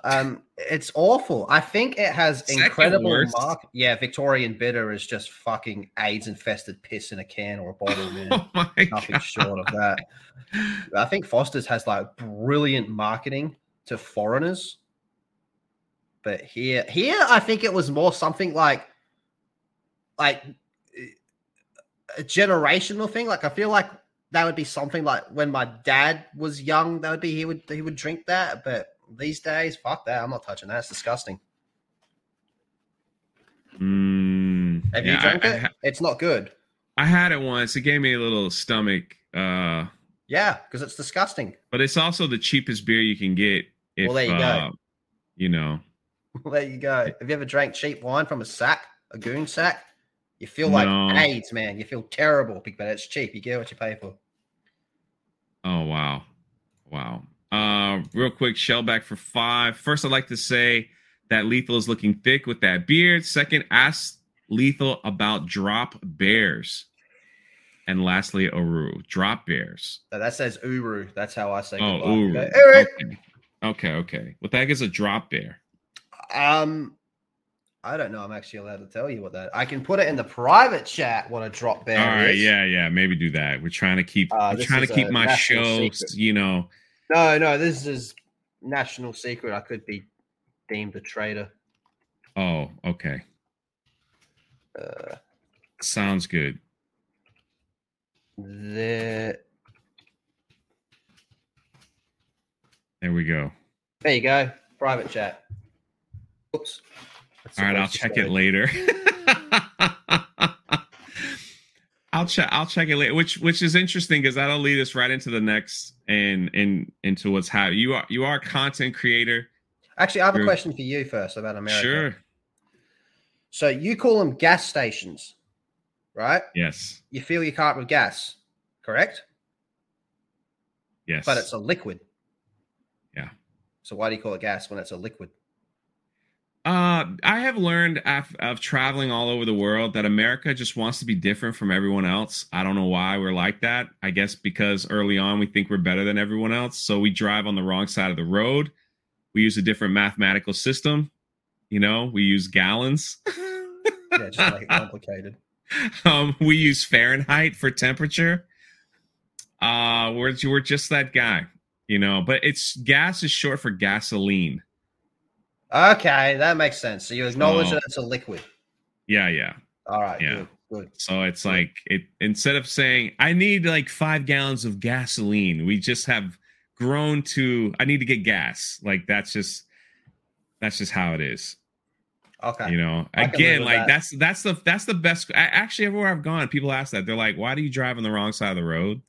Um, it's awful. I think it has Second incredible worst? mark. Yeah, Victorian bitter is just fucking AIDS infested piss in a can or a bottle. Oh Nothing God. short of that. I think Foster's has like brilliant marketing to foreigners. But here, here, I think it was more something like, like a generational thing. Like I feel like that would be something like when my dad was young, that would be he would he would drink that. But these days, fuck that. I'm not touching that. It's disgusting. Mm, Have yeah, you drank I, it? I, it's not good. I had it once. It gave me a little stomach. Uh, Yeah, because it's disgusting. but it's also the cheapest beer you can get. If, Well, there you go. uh, You know, Well, there you go. Have you ever drank cheap wine from a sack, a goon sack? You feel like No. AIDS, man. You feel terrible, but it's cheap. You get what you pay for. Oh wow, wow. Uh, real quick, Shellback for five. First, I'd like to say that Lethal is looking thick with that beard. Second, ask Lethal about drop bears. And lastly, Oru, drop bears. That says Uru. That's how I say Oh, goodbye. Uru. Okay, Uru. Okay. okay, okay. What the heck is a drop bear? Um, I don't know. I'm actually allowed to tell you what that. I can put it in the private chat. What a drop bear All right, is. yeah, yeah. Maybe do that. We're trying to keep. Uh, we're trying to keep my show. secret. You know. No, no. This is national secret. I could be deemed a traitor. Oh, okay. Uh, Sounds good. There. There we go. there you go. Private chat. Oops. That's All right, I'll check it later. I'll check. I'll check it later. Which which is interesting because that'll lead us right into the next and and into what's happening. You are you are a content creator. Actually, I have a question for you first about America. Sure. So you call them gas stations, right? Yes. You fill your car up with gas, correct? Yes. But it's a liquid. Yeah. So why do you call it gas when it's a liquid? Uh, I have learned af- of traveling all over the world that America just wants to be different from everyone else. I don't know why we're like that. I guess because early on we think we're better than everyone else, so we drive on the wrong side of the road. We use a different mathematical system. You know, we use gallons. Yeah, just it complicated. um, we use Fahrenheit for temperature. Uh, we're we're just that guy, you know. But it's gas is short for gasoline. Okay, that makes sense. So you acknowledge Oh. that it's a liquid. Yeah, yeah. All right, Yeah. good, good. So it's like it instead of saying I need like five gallons of gasoline, we just have grown to I need to get gas. Like that's just that's just how it is. Okay. You know, again, like that. that's that's the that's the best. I, actually, everywhere I've gone, people ask that. They're like, "Why do you drive on the wrong side of the road?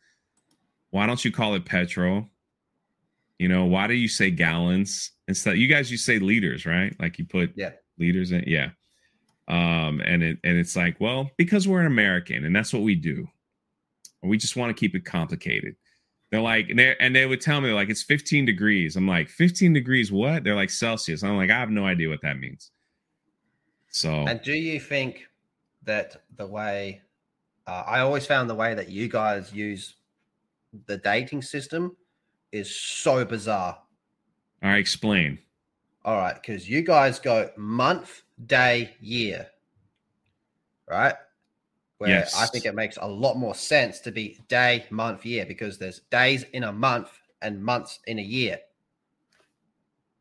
Why don't you call it petrol? You know, why do you say gallons instead? You guys, you say liters, right? Like you put Yeah. liters in, yeah. Um, and it and it's like, well, because we're an American, and that's what we do. We just want to keep it complicated. They're like, and they and they would tell me like it's 15 degrees. I'm like, 15 degrees, what? They're like Celsius. I'm like, I have no idea what that means. So And do you think that the way uh, I always found the way that you guys use the dating system is so bizarre? I explain. All right, because you guys go month, day, year, right? Where I think it makes a lot more sense to be day, month, year because there's days in a month and months in a year.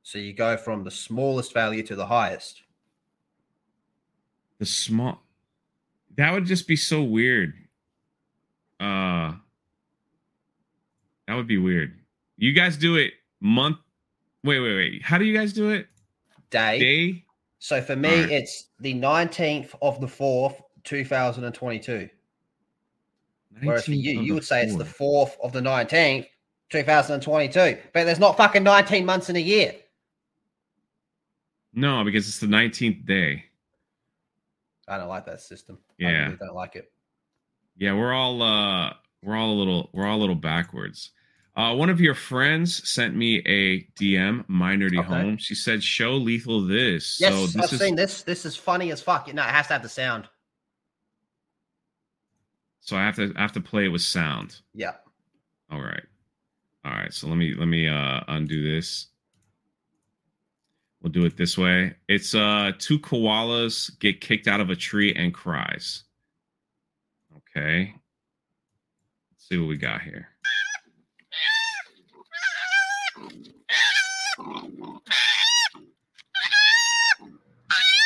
So you go from the smallest value to the highest. The small that would just be so weird. Uh that would be weird. You guys do it month. Wait, wait, wait. How do you guys do it? Day. Day? So for me, Alright. it's the 19th of the 4th, 2022. Whereas for you, you would say it's the 4th of the 19th, 2022. But there's not fucking 19 months in a year. No, because it's the 19th day. I don't like that system. Yeah. I really don't like it. Yeah, we're all uh we're all a little we're all a little backwards. Uh, one of your friends sent me a DM, my nerdy okay. home. She said, "Show lethal this." Yes, so this I've is... seen this. This is funny as fuck. No, it has to have the sound. So I have to I have to play it with sound. Yeah. All right. All right. So let me let me uh undo this. We'll do it this way. It's uh two koalas get kicked out of a tree and cries. Okay. Let's see what we got here.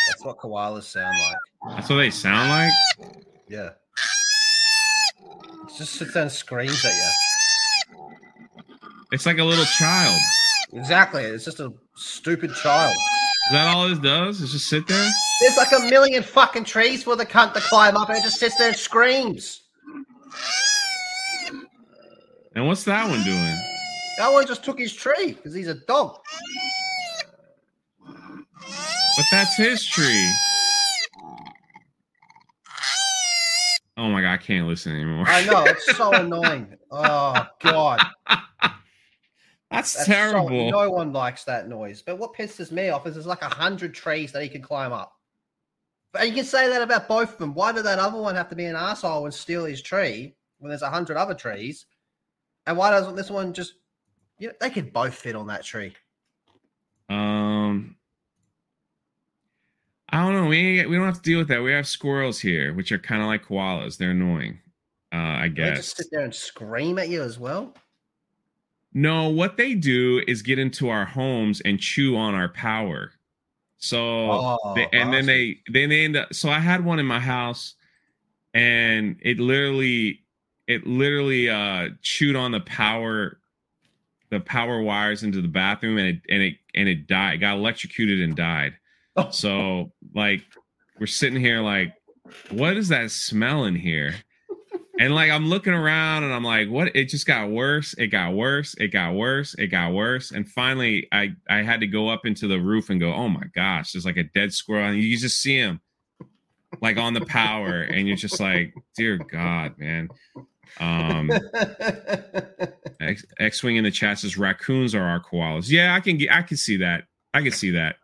That's what koalas sound like. That's what they sound like? Yeah. It just sits there and screams at you. It's like a little child. Exactly. It's just a stupid child. Is that all it does? Is just sit there? There's like a million fucking trees for the cunt to climb up and it just sits there and screams. And what's that one doing? That one just took his tree because he's a dog. But that's history. Oh my god, I can't listen anymore. I know, it's so annoying. Oh god. That's, That's terrible. So, no one likes that noise. But what pisses me off is there's like a hundred trees that he can climb up. But you can say that about both of them. Why did that other one have to be an asshole and steal his tree when there's a hundred other trees? And why doesn't this one just you know, they could both fit on that tree. Um I don't know. We we don't have to deal with that. We have squirrels here, which are kind of like koalas. They're annoying. Uh, I guess. They just sit there and scream at you as well. No, what they do is get into our homes and chew on our power. So oh, they, and awesome. then they then they end up. So I had one in my house, and it literally it literally uh chewed on the power the power wires into the bathroom and it and it and it died. It got electrocuted and died. So like we're sitting here like, what is that smell in here? And like I'm looking around and I'm like, what? It just got worse. It got worse. It got worse. It got worse. And finally, I I had to go up into the roof and go, oh my gosh, there's like a dead squirrel, and you just see him like on the power, and you're just like, dear God, man. Um, X, X Wing in the chat says raccoons are our koalas. Yeah, I can get, I can see that. I can see that.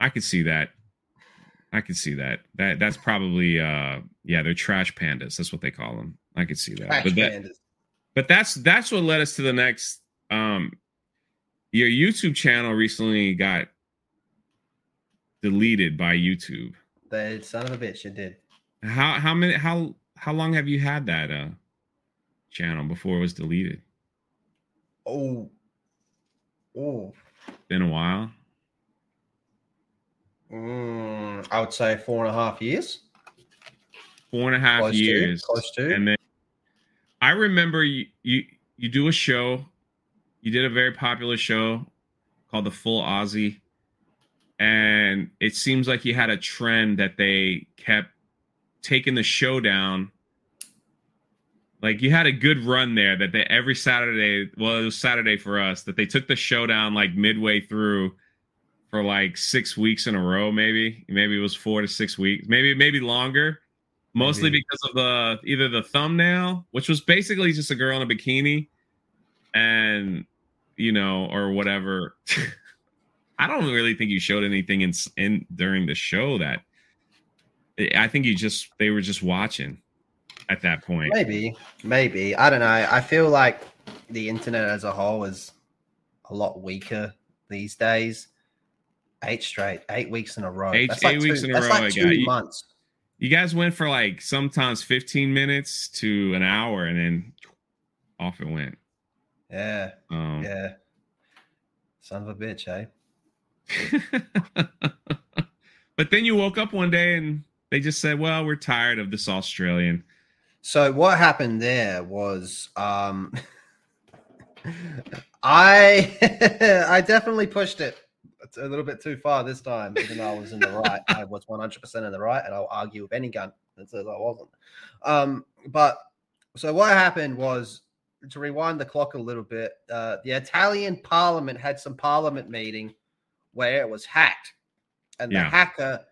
I can see that. I can see that. That that's probably uh yeah, they're trash pandas. That's what they call them. I could see that. Trash but that, pandas. But that's that's what led us to the next um your YouTube channel recently got deleted by YouTube. The son of a bitch, it did. How how many how how long have you had that uh channel before it was deleted? Oh, oh, been a while. Mm, I would say four and a half years. Four and a half close years, to, close to. And then I remember you, you you do a show. You did a very popular show called the Full Aussie, and it seems like you had a trend that they kept taking the show down. Like you had a good run there that they every Saturday, well, it was Saturday for us, that they took the show down like midway through for like six weeks in a row, maybe. Maybe it was four to six weeks, maybe, maybe longer. Mostly maybe. because of the either the thumbnail, which was basically just a girl in a bikini, and you know, or whatever. I don't really think you showed anything in in during the show that I think you just they were just watching at that point. Maybe, maybe I don't know. I feel like the internet as a whole is a lot weaker these days. Eight straight, eight weeks in a row. Eight, that's like eight two, weeks in a row. Like two you, months. You guys went for like sometimes 15 minutes to an hour and then off it went. Yeah. Um, yeah. Son of a bitch, eh? but then you woke up one day and they just said, "Well, we're tired of this Australian." So what happened there was um I I definitely pushed it a little bit too far this time, even though I was in the right. I was 100% in the right, and I'll argue with any gun that says I wasn't. Um, but so what happened was to rewind the clock a little bit, uh, the Italian parliament had some parliament meeting where it was hacked, and Yeah. the hacker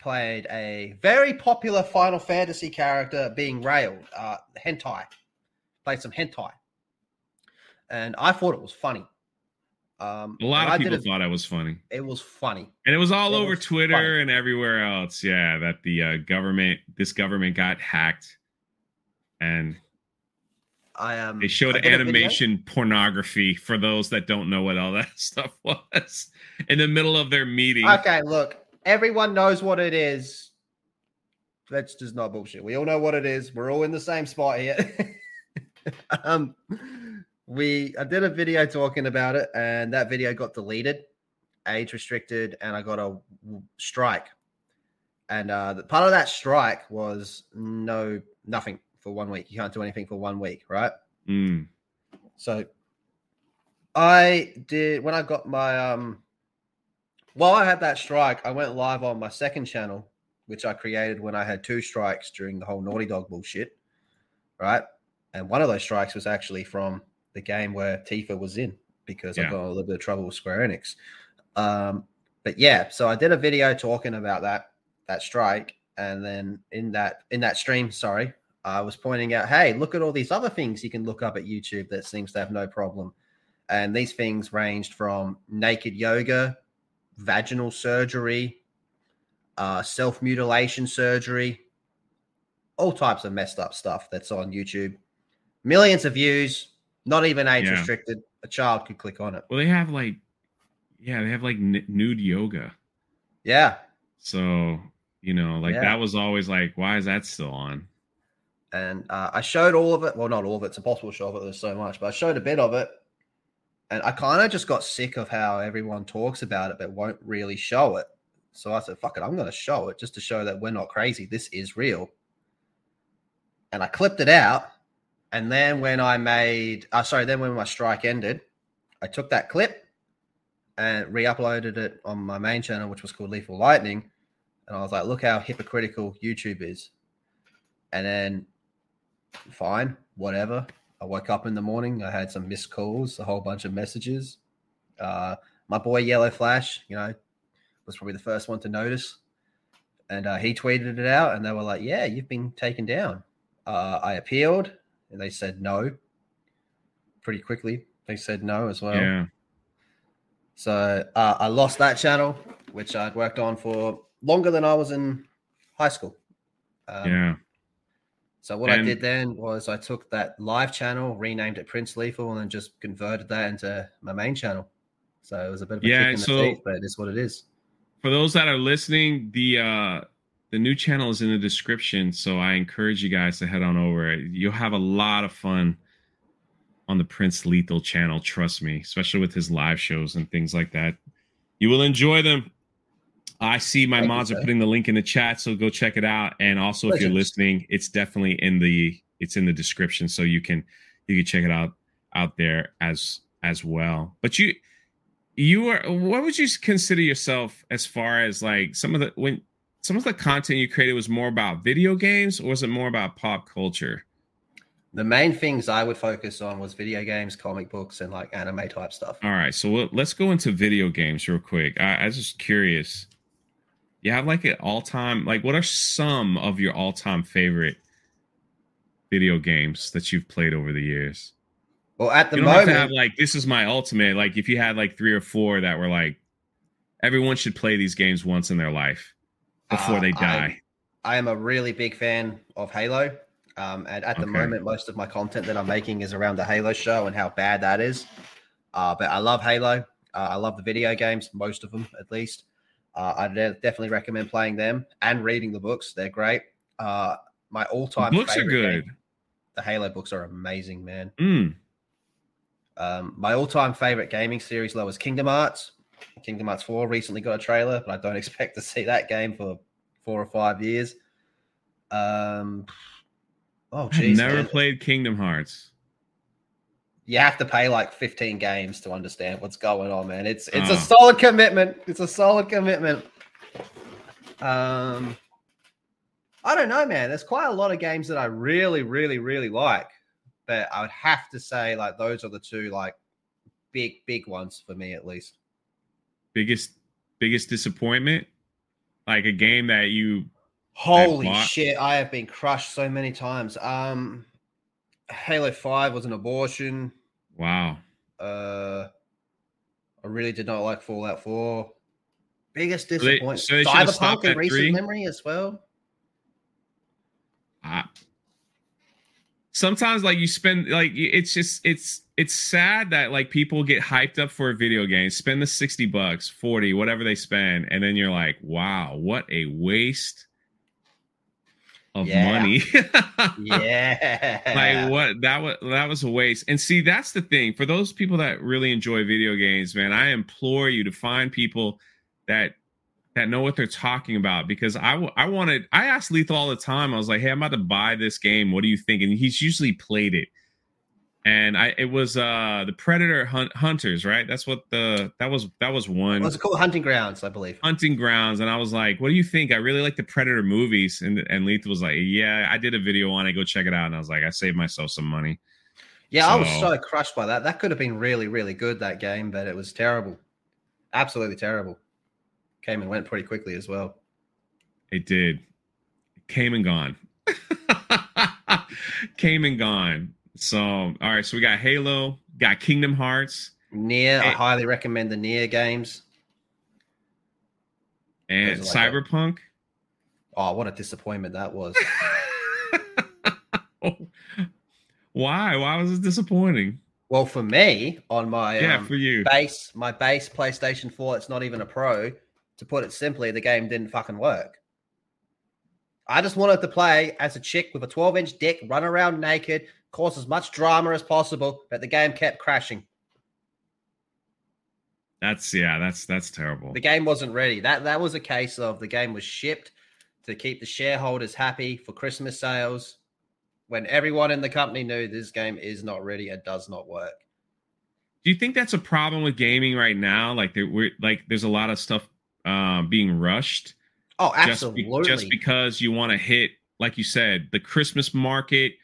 played a very popular Final Fantasy character being railed, uh, hentai, played some hentai, and I thought it was funny. Um, A lot of I people it- thought it was funny. it was funny. And it was all It over was Twitter funny. and everywhere else. Yeah, that the uh, government, this government got hacked, and I um, they showed I did a video. animation pornography for those that don't know what all that stuff was in the middle of their meeting. Okay, look, everyone knows what it is. That's just not bullshit. We all know what it is. We're all in the same spot here. um, we I did a video talking about it, and that video got deleted, age restricted, and I got a strike. And uh, the, part of that strike was no nothing for one week. You can't do anything for one week, right? Mm, So I did when I got my um while I had that strike, I went live on my second channel, which I created when I had two strikes during the whole Naughty Dog bullshit. Right. And one of those strikes was actually from the game where Tifa was in because I got a little bit of trouble with Square Enix. Um, but yeah, so I did a video talking about that that strike, and then in that in that stream, sorry, I was pointing out, hey, look at all these other things you can look up at YouTube that seems to have no problem. And these things ranged from naked yoga, vaginal surgery, uh, self mutilation surgery, all types of messed up stuff that's on YouTube. Millions of views, not even age Yeah. restricted. A child could click on it. well, they have like, yeah, they have like n- nude yoga. Yeah. So you know, like Yeah. that was always like, why is that still on? and uh, I showed all of it. Well, not all of it. It's impossible to show of it. There's so much, but I showed a bit of it, and I kind of just got sick of how everyone talks about it, but won't really show it. So I said, "Fuck it, I'm going to show it just to show that we're not crazy. This is real." And I clipped it out, and then when I made, uh, sorry, then when my strike ended, I took that clip and re-uploaded it on my main channel, which was called Lethal Lightning, and I was like, "Look how hypocritical YouTube is." And then fine, whatever. I woke up in the morning. I had some missed calls, a whole bunch of messages. Uh, my boy Yellow Flash, you know, was probably the first one to notice, and uh, he tweeted it out, and they were like, "Yeah, you've been taken down." Uh, I appealed, and they said no. Pretty quickly, they said no as well. yeah, So uh, I lost that channel, which I'd worked on for longer than I was in high school. Um, yeah. so what I did then was I took that live channel, renamed it Prince Lethal, and then just converted that into my main channel. So it was a bit of a Yeah, kick in the so- teeth, but it is what it is. For those that are listening, the uh the new channel is in the description, so I encourage you guys to head on over. You'll have a lot of fun on the Prince Lethal channel, trust me, especially with his live shows and things like that. You will enjoy them. I see my Thank you, mods are putting the link in the chat, so go check it out. And also, if you're listening, it's definitely in the it's in the description, so you can you can check it out out there as as well. But you you are what would you consider yourself as far as like some of the when some of the content you created was more about video games or was it more about pop culture? The main things I would focus on was video games, comic books, and like anime type stuff. All right, so we'll, let's go into video games real quick. I, I was just curious. You have like an all time like what are some of your all time favorite video games that you've played over the years? Well, at the you don't have moment, to have like this is my ultimate. Like if you had like three or four that were like everyone should play these games once in their life before Uh, they die. I am a really big fan of Halo. Um, and at the Okay. moment, most of my content that I'm making is around the Halo show and how bad that is. Uh, but I love Halo. Uh, I love the video games, most of them at least. Uh, I de- definitely recommend playing them and reading the books. They're great. Uh, my all-time books are good. game- the Halo books are amazing, man. Mm. Um, my all-time favorite gaming series though is Kingdom Hearts. Kingdom Hearts 4 recently got a trailer, but I don't expect to see that game for four or five years. Um, oh, I've geez, never man. played Kingdom Hearts. you have to pay like 15 games to understand what's going on, man. It's it's a solid commitment. It's a solid commitment. Um, I don't know, man. There's quite a lot of games that I really, really, really like, but I would have to say like those are the two like big, big ones for me at least. Biggest, biggest disappointment, like a game that you. Holy shit! I have been crushed so many times. Um, Halo Five was an abortion. Wow. Uh, I really did not like Fallout Four. Biggest disappointment. So they, so they Cyberpunk in recent three? memory as well. Sometimes like you spend like it's just it's it's sad that like people get hyped up for a video game spend the 60 bucks 40 whatever they spend and then you're like wow what a waste of yeah. money. yeah. Like what that was that was a waste. And see, that's the thing. For those people that really enjoy video games, man, I implore you to find people that that know what they're talking about because I I wanted I asked Lethal all the time. I was like, "Hey, I'm about to buy this game. What do you think?" And he's usually played it and I it was uh the Predator hunt, Hunters, right? That's what the that was that was one. What's it called? Hunting Grounds, I believe. Hunting Grounds, and I was like, "What do you think?" I really like the Predator movies, and and Lethal was like, "Yeah, I did a video on it. Go check it out." And I was like, "I saved myself some money." Yeah, so, I was so crushed by that. That could have been really, really good that game, but it was terrible, absolutely terrible. Came and went pretty quickly as well. It did. came and gone. came and gone so, all right. So we got Halo, got Kingdom Hearts. NieR, I highly recommend the NieR games. And like Cyberpunk. A, oh, what a disappointment that was. Why? Why was it disappointing? Well, for me, on my yeah, um, for you base, my base PlayStation 4, it's not even a pro. To put it simply, the game didn't fucking work. I just wanted to play as a chick with a 12 inch dick, run around naked, cause as much drama as possible, but the game kept crashing. That's yeah, that's that's terrible. The game wasn't ready. That that was a case of the game was shipped to keep the shareholders happy for Christmas sales when everyone in the company knew this game is not ready and does not work. Do you think that's a problem with gaming right now? Like there, we're like there's a lot of stuff uh, being rushed. Oh, absolutely. Just, be, just because you want to hit, like you said, the Christmas market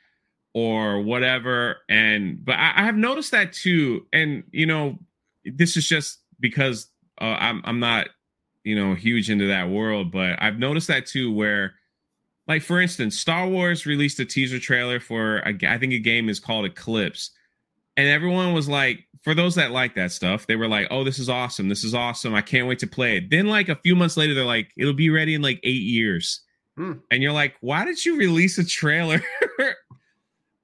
or whatever. And but I, I, have noticed that too. And you know, this is just because uh, I'm I'm not you know huge into that world, but I've noticed that too. Where like for instance, Star Wars released a teaser trailer for a, I think a game is called Eclipse, and everyone was like. For those that like that stuff, they were like, "Oh, this is awesome! This is awesome! I can't wait to play it." Then, like a few months later, they're like, "It'll be ready in like eight years," hmm. and you're like, "Why did you release a trailer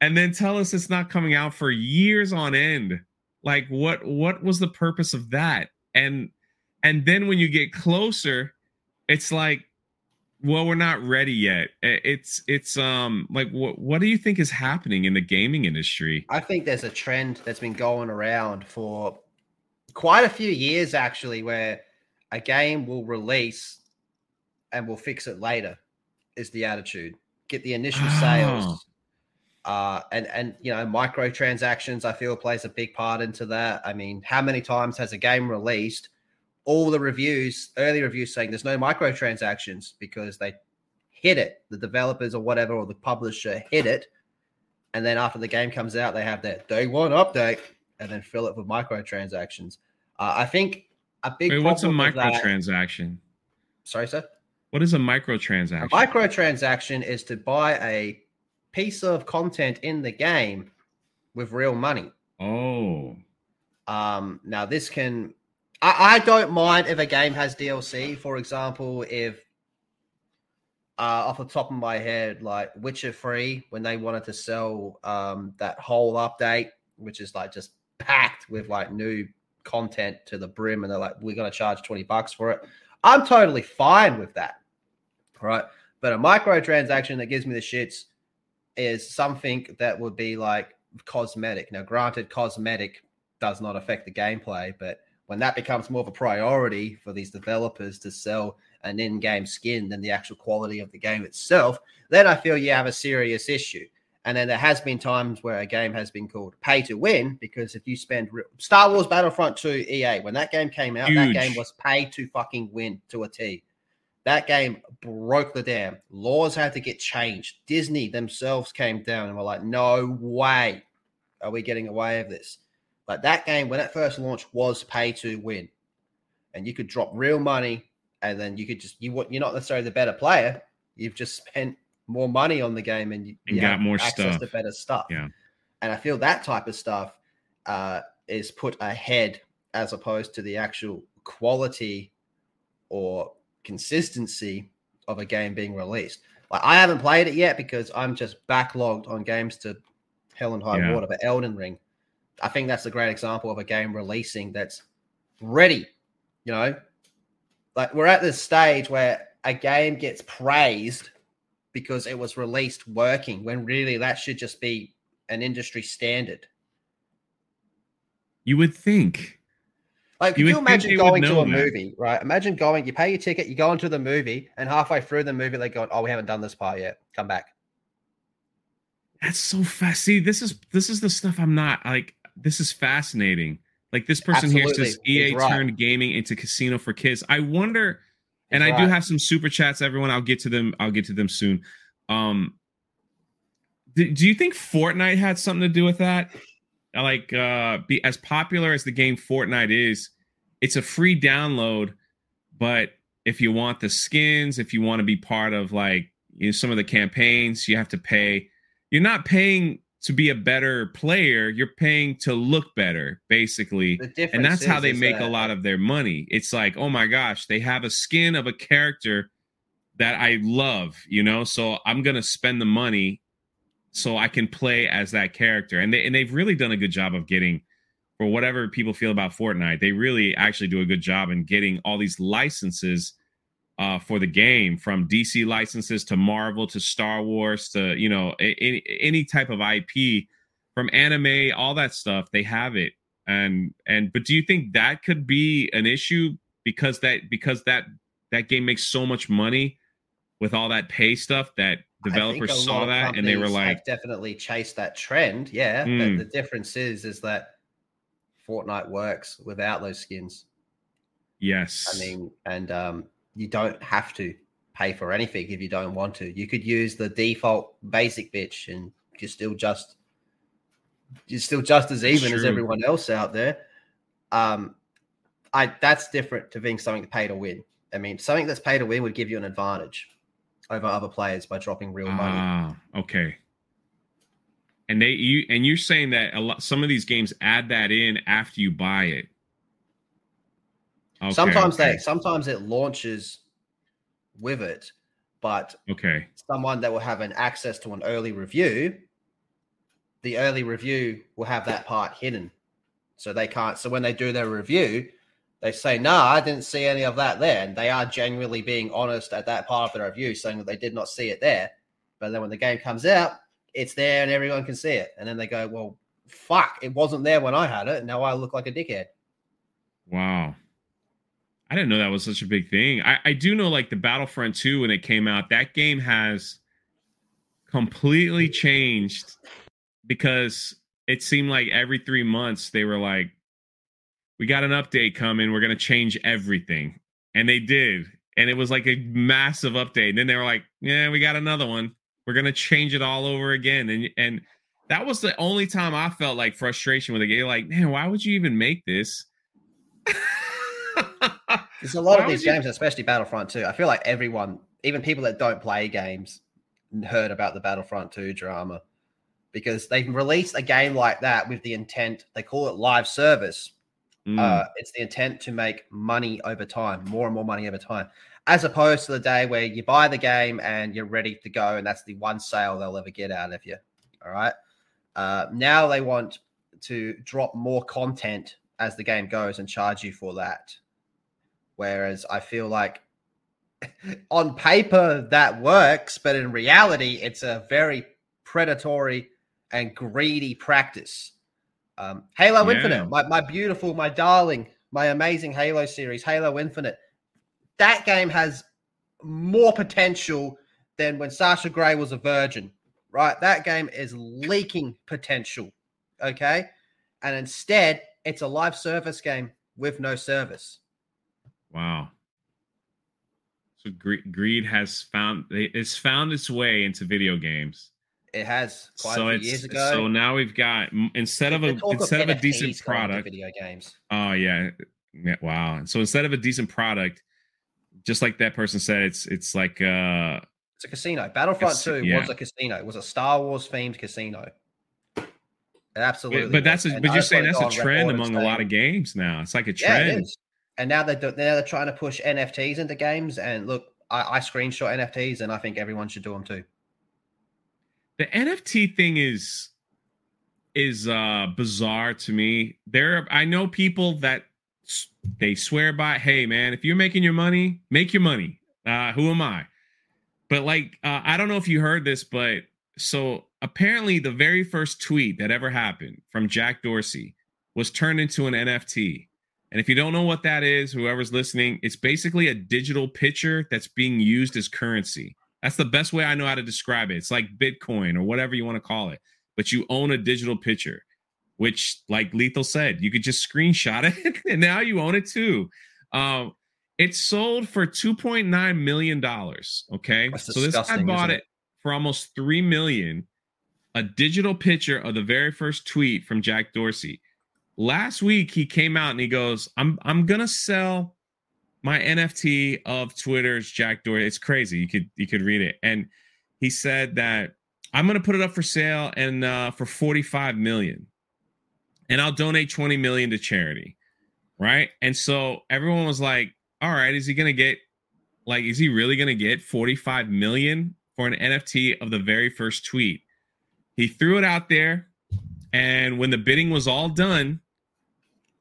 and then tell us it's not coming out for years on end like what what was the purpose of that and and then when you get closer it's like well we're not ready yet it's it's um like what what do you think is happening in the gaming industry i think there's a trend that's been going around for quite a few years actually where a game will release and we'll fix it later is the attitude get the initial oh. sales uh, and and you know microtransactions I feel plays a big part into that. I mean, how many times has a game released? All the reviews, early reviews saying there's no microtransactions because they hit it, the developers or whatever or the publisher hit it, and then after the game comes out, they have that day one update and then fill it with microtransactions. Uh, I think a big. Wait, what's a microtransaction? Sorry, sir. What is a microtransaction? A microtransaction is to buy a piece of content in the game with real money. Oh. Um, now this can I, I don't mind if a game has DLC. For example, if uh, off the top of my head, like Witcher 3, when they wanted to sell um, that whole update, which is like just packed with like new content to the brim, and they're like, we're going to charge 20 bucks for it. I'm totally fine with that. Right. But a microtransaction that gives me the shits is something that would be like cosmetic. Now, granted, cosmetic does not affect the gameplay, but when that becomes more of a priority for these developers to sell an in-game skin than the actual quality of the game itself, then I feel you have a serious issue. And then there has been times where a game has been called pay to win because if you spend Star Wars Battlefront 2 EA, when that game came out, Huge. that game was pay to fucking win to a T. That game broke the dam. Laws had to get changed. Disney themselves came down and were like, no way are we getting away with this. Like that game, when it first launched, was pay to win. And you could drop real money and then you could just, you, you're not necessarily the better player. You've just spent more money on the game and you, and you got more access stuff. to better stuff. Yeah. And I feel that type of stuff uh, is put ahead as opposed to the actual quality or consistency of a game being released. Like I haven't played it yet because I'm just backlogged on games to hell and high yeah. water. But Elden Ring, I think that's a great example of a game releasing that's ready. You know, like we're at this stage where a game gets praised because it was released working when really that should just be an industry standard. You would think. Like, you could you imagine going to a that. movie, right? Imagine going, you pay your ticket, you go into the movie, and halfway through the movie, they go, "Oh, we haven't done this part yet. Come back." That's so fast. See, this is this is the stuff I'm not like. This is fascinating. Like this person Absolutely. here says, EA right. turned gaming into casino for kids. I wonder, and He's I right. do have some super chats. Everyone, I'll get to them. I'll get to them soon. Um, do, do you think Fortnite had something to do with that? like uh be as popular as the game Fortnite is, it's a free download, but if you want the skins, if you want to be part of like you know, some of the campaigns, you have to pay. You're not paying to be a better player, you're paying to look better, basically. And that's how they make that... a lot of their money. It's like, oh my gosh, they have a skin of a character that I love, you know, so I'm gonna spend the money so I can play as that character. And they and they've really done a good job of getting for whatever people feel about Fortnite, they really actually do a good job in getting all these licenses uh, for the game, from DC licenses to Marvel to Star Wars to you know any, any type of IP, from anime, all that stuff. They have it, and and but do you think that could be an issue because that because that that game makes so much money with all that pay stuff that developers saw that and they were like definitely chased that trend yeah mm. but hmm. the difference is is that fortnite works without those skins yes i mean and um you don't have to pay for anything if you don't want to you could use the default basic bitch and you're still just you're still just as even as everyone else out there um i that's different to being something to pay to win i mean something that's pay to win would give you an advantage over other players by dropping real money. Ah, okay. And they you and you're saying that a lot some of these games add that in after you buy it. Okay, sometimes okay. they sometimes it launches with it, but okay, someone that will have an access to an early review, the early review will have that part hidden. So they can't so when they do their review, they say, no, nah, I didn't see any of that there. And they are genuinely being honest at that part of the review, saying that they did not see it there. But then when the game comes out, it's there and everyone can see it. And then they go, well, fuck, it wasn't there when I had it. Now I look like a dickhead. Wow. I didn't know that was such a big thing. I, I do know like the Battlefront 2 when it came out, that game has completely changed because it seemed like every three months they were like, we got an update coming. We're gonna change everything, and they did, and it was like a massive update. And then they were like, "Yeah, we got another one. We're gonna change it all over again." And and that was the only time I felt like frustration with the game. Like, man, why would you even make this? There's a lot why of these games, you... especially Battlefront 2. I feel like everyone, even people that don't play games, heard about the Battlefront 2 drama because they've released a game like that with the intent, they call it live service, Mm. Uh, it's the intent to make money over time, more and more money over time, as opposed to the day where you buy the game and you're ready to go, and that's the one sale they'll ever get out of you. All right. Uh, now they want to drop more content as the game goes and charge you for that. Whereas I feel like on paper that works, but in reality, it's a very predatory and greedy practice um, Halo yeah. Infinite, my, my beautiful, my darling, my amazing Halo series, Halo Infinite. That game has more potential than when Sasha Grey was a virgin, right? That game is leaking potential. Okay. And instead, it's a live service game with no service. Wow. So greed has found it's found its way into video games. It has quite so a few years ago. So now we've got instead of a instead of, of a decent product, video games. Oh yeah. yeah, wow. So instead of a decent product, just like that person said, it's it's like uh it's a casino. Battlefront Two yeah. was a casino. It was a Star Wars themed casino. It absolutely. But, but that's a, but you're saying that's a trend among a lot of games now. It's like a trend. Yeah, and now they're now they're trying to push NFTs into games. And look, I, I screenshot NFTs, and I think everyone should do them too. The NFT thing is is uh bizarre to me. There, I know people that they swear by, hey man, if you're making your money, make your money. Uh, who am I? But like, uh, I don't know if you heard this, but so apparently the very first tweet that ever happened from Jack Dorsey was turned into an NFT. And if you don't know what that is, whoever's listening, it's basically a digital picture that's being used as currency. That's the best way I know how to describe it. It's like Bitcoin or whatever you want to call it, but you own a digital picture which, like Lethal said, you could just screenshot it and now you own it too. Um, it sold for two point nine million dollars. Okay, so this guy bought it, it for almost three million. A digital picture of the very first tweet from Jack Dorsey. Last week he came out and he goes, "I'm I'm gonna sell my NFT of Twitter's Jack Dorsey." It's crazy. You could you could read it, and he said that I'm gonna put it up for sale and uh, for 45 million and I'll donate 20 million to charity. Right. And so everyone was like, all right, is he to get, like, is he really going to get 45 million for an NFT of the very first tweet? He threw it out there. And when the bidding was all done,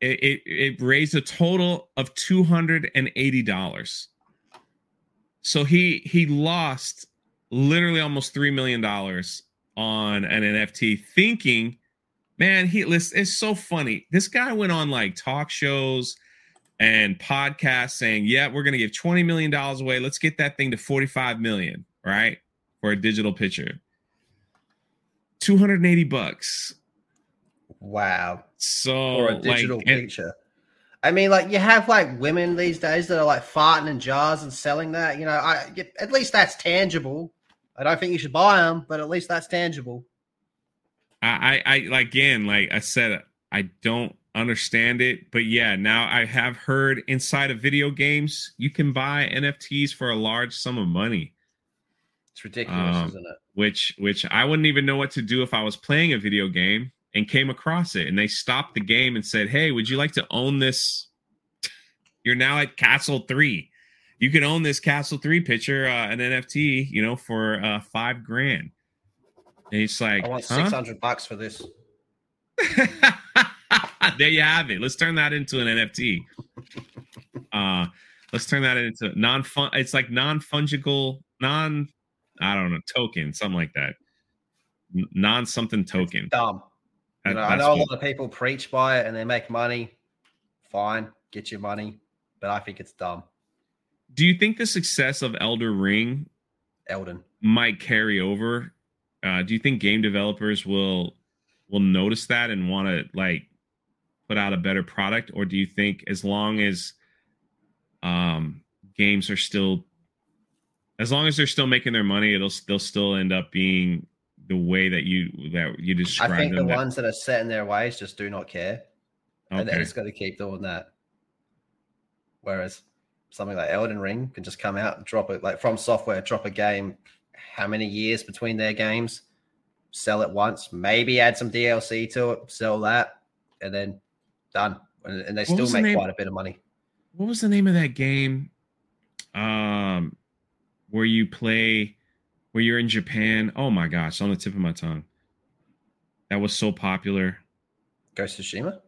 it, it, it raised a total of $280. So he he lost literally almost $3 million on an NFT thinking man, he listen, it's so funny. This guy went on like talk shows and podcasts saying, "Yeah, we're to give 20 million dollars away. Let's get that thing to 45 million, right? For a digital picture." 280 bucks. Wow. So for a digital like, picture. And, I mean, like you have like women these days that are like farting in jars and selling that. You know, I at least that's tangible. I don't think you should buy them, but at least that's tangible. I, I, I again, like I said, I don't understand it, but yeah, now I have heard inside of video games you can buy NFTs for a large sum of money. It's ridiculous, um, isn't it? Which, which I wouldn't even know what to do if I was playing a video game and came across it, and they stopped the game and said, "Hey, would you like to own this? You're now at Castle Three. You can own this Castle Three picture, uh, an NFT, you know, for uh, five grand." And he's like, I want huh? 600 bucks for this. there you have it. Let's turn that into an NFT. Uh, let's turn that into non fun. It's like non fungible, non, I don't know, token, something like that. Non something token. It's dumb. You know, I know a lot of people preach by it and they make money. Fine, get your money, but I think it's dumb. Do you think the success of Elder Ring, Elden, might carry over uh, do you think game developers will will notice that and want to like put out a better product, or do you think as long as um, games are still as long as they're still making their money, it'll they'll still end up being the way that you that you describe. I think the that, ones that are set in their ways just do not care, okay. and they're just going to keep doing that. Whereas something like Elden Ring can just come out and drop it, like FromSoftware, drop a game how many years between their games, sell it once, maybe add some DLC to it, sell that, and then done. And, and they still make the quite a bit of money. What was the name of that game? Um, where you play, where you're in Japan. Oh my gosh, on the tip of my tongue. That was so popular. Ghost of Tsushima.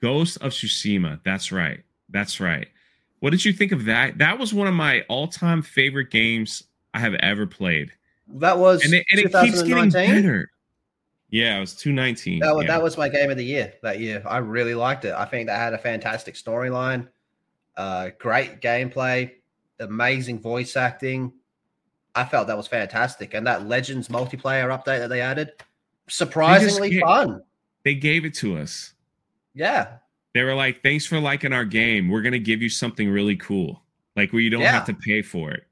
Ghost of Tsushima. That's right. That's right. What did you think of that? That was one of my all-time favorite games I have ever played. That was and it, and it keeps getting better. Yeah, it was 219. That was, yeah. that was my game of the year that year. I really liked it. I think that had a fantastic storyline, uh, great gameplay, amazing voice acting. I felt that was fantastic. And that Legends multiplayer update that they added, surprisingly gave, fun. They gave it to us. Yeah. They were like, thanks for liking our game. We're going to give you something really cool, like where you don't yeah. have to pay for it.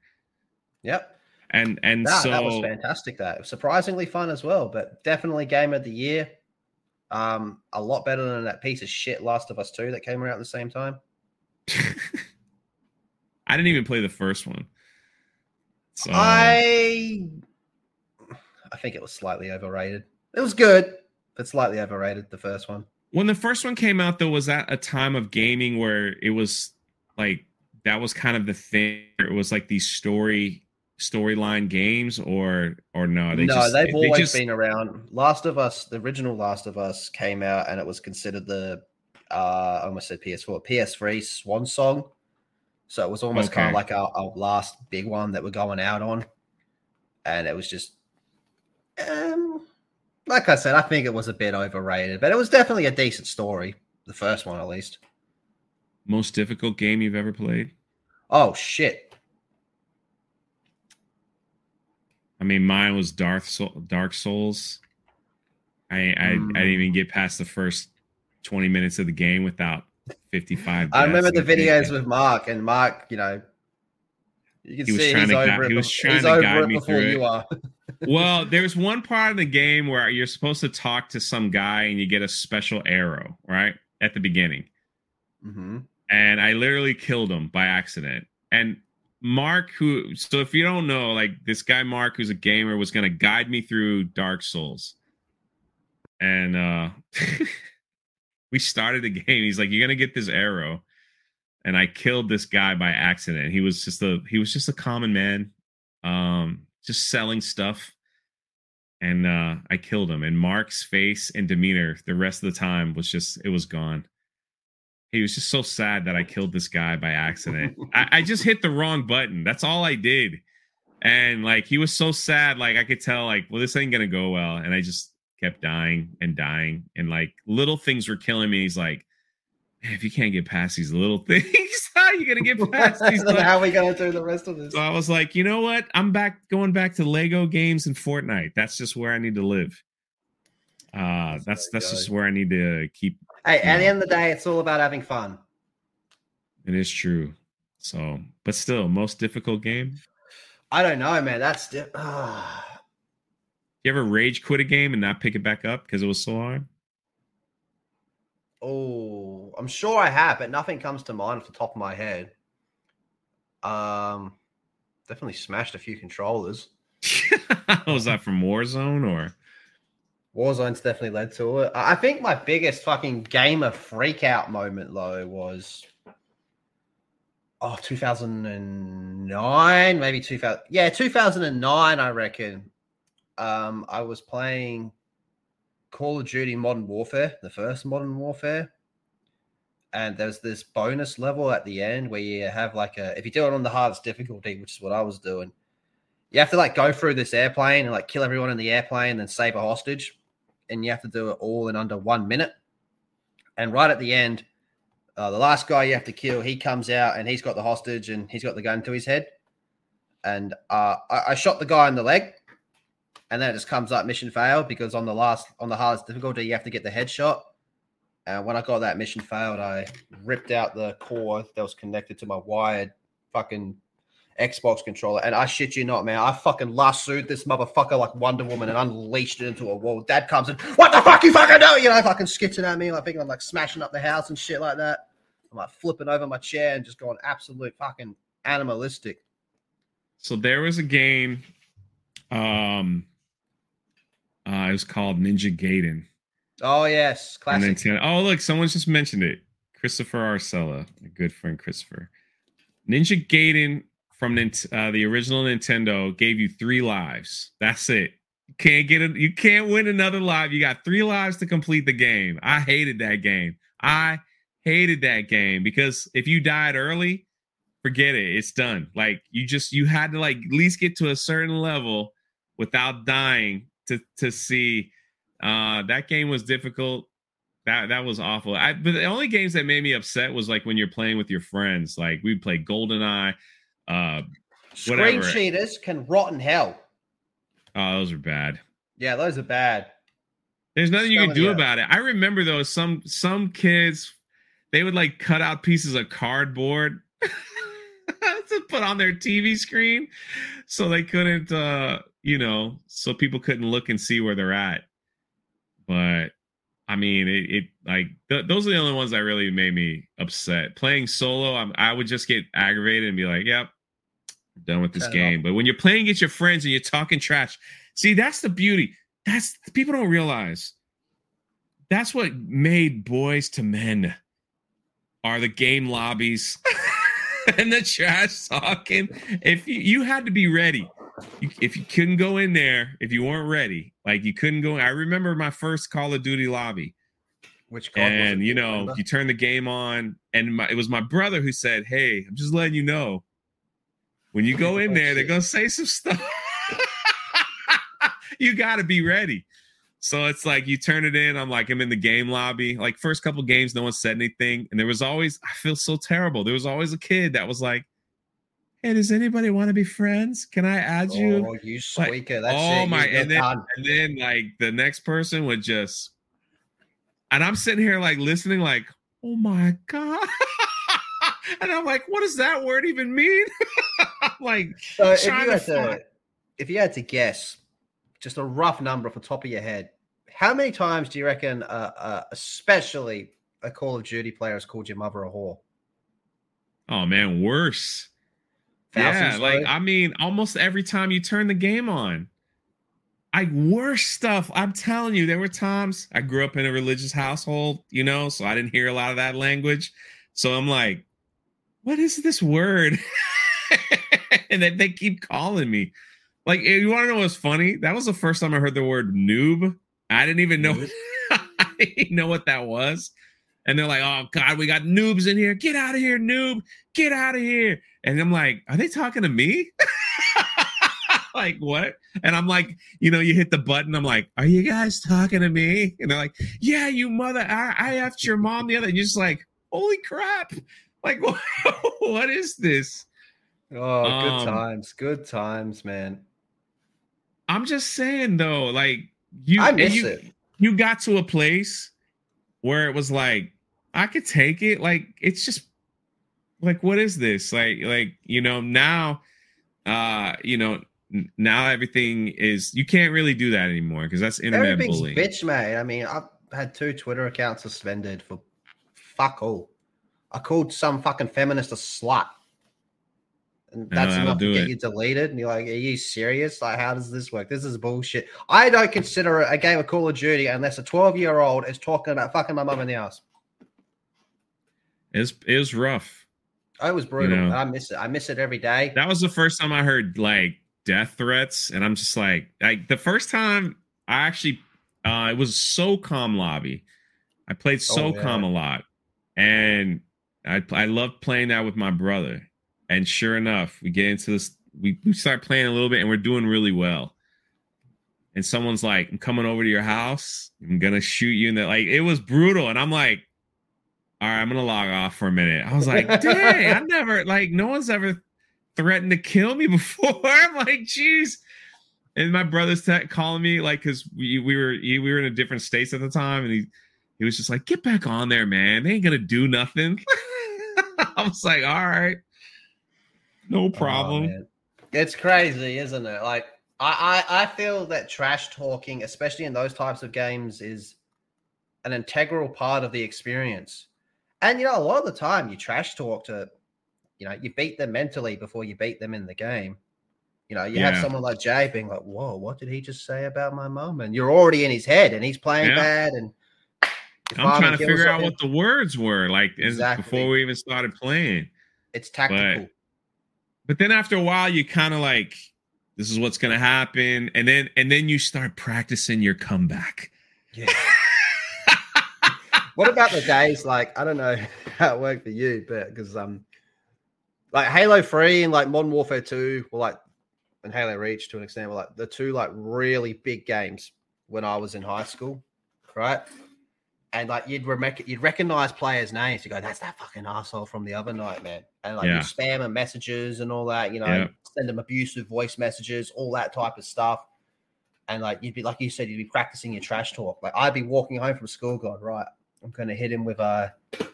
Yep. And and so that was fantastic. That surprisingly fun as well, but definitely game of the year. Um, a lot better than that piece of shit Last of Us Two that came out at the same time. I didn't even play the first one. So I I think it was slightly overrated. It was good, but slightly overrated, the first one. When the first one came out, though, was that a time of gaming where it was like that was kind of the thing. It was like these story storyline games, or or no? They no, just, they've they always just... been around. Last of Us, the original Last of Us, came out, and it was considered the uh, I almost said PS4, PS3 swan song so it was almost okay. kind of like our, our, last big one that we're going out on. And it was just, um, like I said, I think it was a bit overrated, but it was definitely a decent story. The first one, at least. Most difficult game you've ever played? Oh, shit. I mean, mine was Dark, Soul, Dark Souls. I, I, mm. I didn't hmm. even get past the first 20 minutes of the game without 55. I remember the videos with Mark, and Mark, you know, you can he see he's over, he was trying to guide me through you are. well, there's one part of the game where you're supposed to talk to some guy and you get a special arrow, right? At the beginning. Mm-hmm. And I literally killed him by accident. And Mark, who, so if you don't know, like this guy, Mark, who's a gamer, was going to guide me through Dark Souls. And, uh, we started the game. He's like, "You're gonna get this arrow," and I killed this guy by accident. He was just a he was just a common man, um, just selling stuff, and uh, I killed him. And Mark's face and demeanor the rest of the time was just it was gone. He was just so sad that I killed this guy by accident. I, I just hit the wrong button. That's all I did. And like he was so sad, like I could tell, like, well, this ain't gonna go well. And I just kept dying and dying, and like little things were killing me. He's like, if you can't get past these little things, how are you gonna get past these? how are we gonna do the rest of this? So I was like, you know what? I'm back going back to Lego games and Fortnite. That's just where I need to live. Uh that's that's just where I need to keep. Hey, at the end of the day, it's all about having fun. It is true. So, but still, most difficult game. I don't know, man. That's di- you ever rage quit a game and not pick it back up because it was so hard? Oh, I'm sure I have, but nothing comes to mind off the top of my head. Um, definitely smashed a few controllers. was that from Warzone or? Warzone's definitely led to it. I think my biggest fucking gamer freakout moment though was oh 2009 maybe 2000 yeah 2009 i reckon um, I was playing Call of Duty Modern Warfare, the first Modern Warfare, and there's this bonus level at the end where you have like a if you do it on the hardest difficulty, which is what I was doing, you have to like go through this airplane and like kill everyone in the airplane, and then save a hostage, and you have to do it all in under one minute. And right at the end, uh, the last guy you have to kill, he comes out and he's got the hostage and he's got the gun to his head. And uh, I, I shot the guy in the leg and then it just comes up mission failed because on the last on the hardest difficulty you have to get the headshot. And when I got that mission failed, I ripped out the cord that was connected to my wired fucking Xbox controller. And I shit you not, man, I fucking lassoed this motherfucker like Wonder Woman and unleashed it into a wall. Dad comes in, what the fuck you fucking do? You know, fucking skitching at me, like thinking I'm like smashing up the house and shit like that. I'm like flipping over my chair and just going absolute fucking animalistic. So there was a game um uh, it was called Ninja Gaiden. Oh yes, classic. Oh look, someone's just mentioned it. Christopher Arcella, a good friend, Christopher. Ninja Gaiden from uh, the original Nintendo gave you three lives. That's it. You can't get it. You can't win another life. You got three lives to complete the game. I hated that game. I hated that game because if you died early, forget it. It's done. Like you just you had to like at least get to a certain level without dying to to see. Uh, that game was difficult. That that was awful. I, but the only games that made me upset was like when you're playing with your friends. Like we played GoldenEye, uh, Screen cheaters can rot in hell. Oh, those are bad. Yeah, those are bad. There's nothing you can do about it. I remember though some some kids they would like cut out pieces of cardboard to put on their TV screen so they couldn't uh you know so people couldn't look and see where they're at. But I mean it, it like th- those are the only ones that really made me upset. Playing solo, I'm, I would just get aggravated and be like, "Yep, I'm done with this game." But when you're playing against your friends and you're talking trash, see that's the beauty. That's people don't realize. That's what made boys to men are the game lobbies and the trash talking. If you, you had to be ready, you, if you couldn't go in there, if you weren't ready, like you couldn't go. I remember my first Call of Duty lobby. Which and you know Remember? you turn the game on and my, it was my brother who said hey i'm just letting you know when you go oh, in Oh, there they're gonna say some stuff. You gotta be ready. So it's like you turn it in i'm like i'm in the game lobby. Like first couple games no one said anything and there was always i feel so terrible. There was always a kid that was like hey does anybody want to be friends can i add you Oh, you squeaker. That's oh it. my and then and then like the next person would just and i'm sitting here like listening like oh my god and i'm like what does that word even mean like So if you to had to, find- if you had to guess, just a rough number off the top of your head, how many times do you reckon, uh, uh, especially a Call of Duty player, has called your mother a whore? oh man worse yeah like i mean almost every time you turn the game on I worse stuff. I'm telling you, there were times I grew up in a religious household, you know, so I didn't hear a lot of that language. So I'm like, what is this word? and then they keep calling me. Like, eh, you want to know what's funny? That was the first time I heard the word noob. I didn't even know. I didn't know what that was. And they're like, "Oh God, we got noobs in here! Get out of here, noob! Get out of here!" And I'm like, "Are they talking to me?" like what? And I'm like, you know, you hit the button. I'm like, "Are you guys talking to me?" And they're like, "Yeah, you mother! I, I effed your mom the other." And you're just like, "Holy crap!" Like, what, what is this? Oh, good Um, times, good times, man. I'm just saying though, like you, I miss you, it. you got to a place where it was like I could take it. Like it's just like what is this? Like like you know now, uh, you know now everything is you can't really do that anymore because that's internet Everything's bullying. bitch, mate. I mean, I've had two Twitter accounts suspended for fuck all. I called some fucking feminist a slut. And that's that'll enough to get it. you deleted. And you're like, are you serious? Like, how does this work? This is bullshit. I don't consider it a game of Call of Duty unless a 12 year old is talking about fucking my mum in the ass. It's it was rough. It was brutal. know. I miss it. I miss it every day. That was the first time I heard like death threats, and I'm just like, like the first time I actually, uh, it was SOCOM lobby. I played Oh, SOCOM yeah. a lot, and I I loved playing that with my brother. And sure enough, we get into this. We we start playing a little bit, and we're doing really well. And someone's like, "I'm coming over to your house. I'm gonna shoot you." And that like it was brutal, and I'm like. All right, I'm gonna log off for a minute. I was like, dang, I never like no one's ever threatened to kill me before. I'm like, jeez. And my brother's te- calling me like because we, we were we were in a different states at the time, and he he was just like, get back on there, man. They ain't gonna do nothing. I was like, all right, no Oh, problem. man. it's crazy, isn't it? Like I, I I feel that trash talking, especially in those types of games, is an integral part of the experience. And you know, a lot of the time you trash talk to, you know, you beat them mentally before you beat them in the game. You know, you have someone like Jay being like, "Whoa, what did he just say about my mom?" And you're already in his head, and he's playing Yeah. bad, and I'm trying to figure out what the words were like Exactly. before we even started playing. it's tactical. But then after a while, you kind of like, this is what's gonna happen, and then and then you start practicing your comeback. Yeah. What about the days like I don't know how it worked for you, but because um like Halo 3 and like Modern Warfare 2 were like and Halo Reach to an extent were like the two like really big games when I was in high school, right? and like you'd rec- you'd recognize players' names. You go, "That's that fucking asshole from the other night, man." And like Yeah. you spam them messages and all that. You know, Yeah. send them abusive voice messages, all that type of stuff. And like you'd be like you said, you'd be practicing your trash talk. Like I'd be walking home from school, going, "Right, I'm going to hit him with uh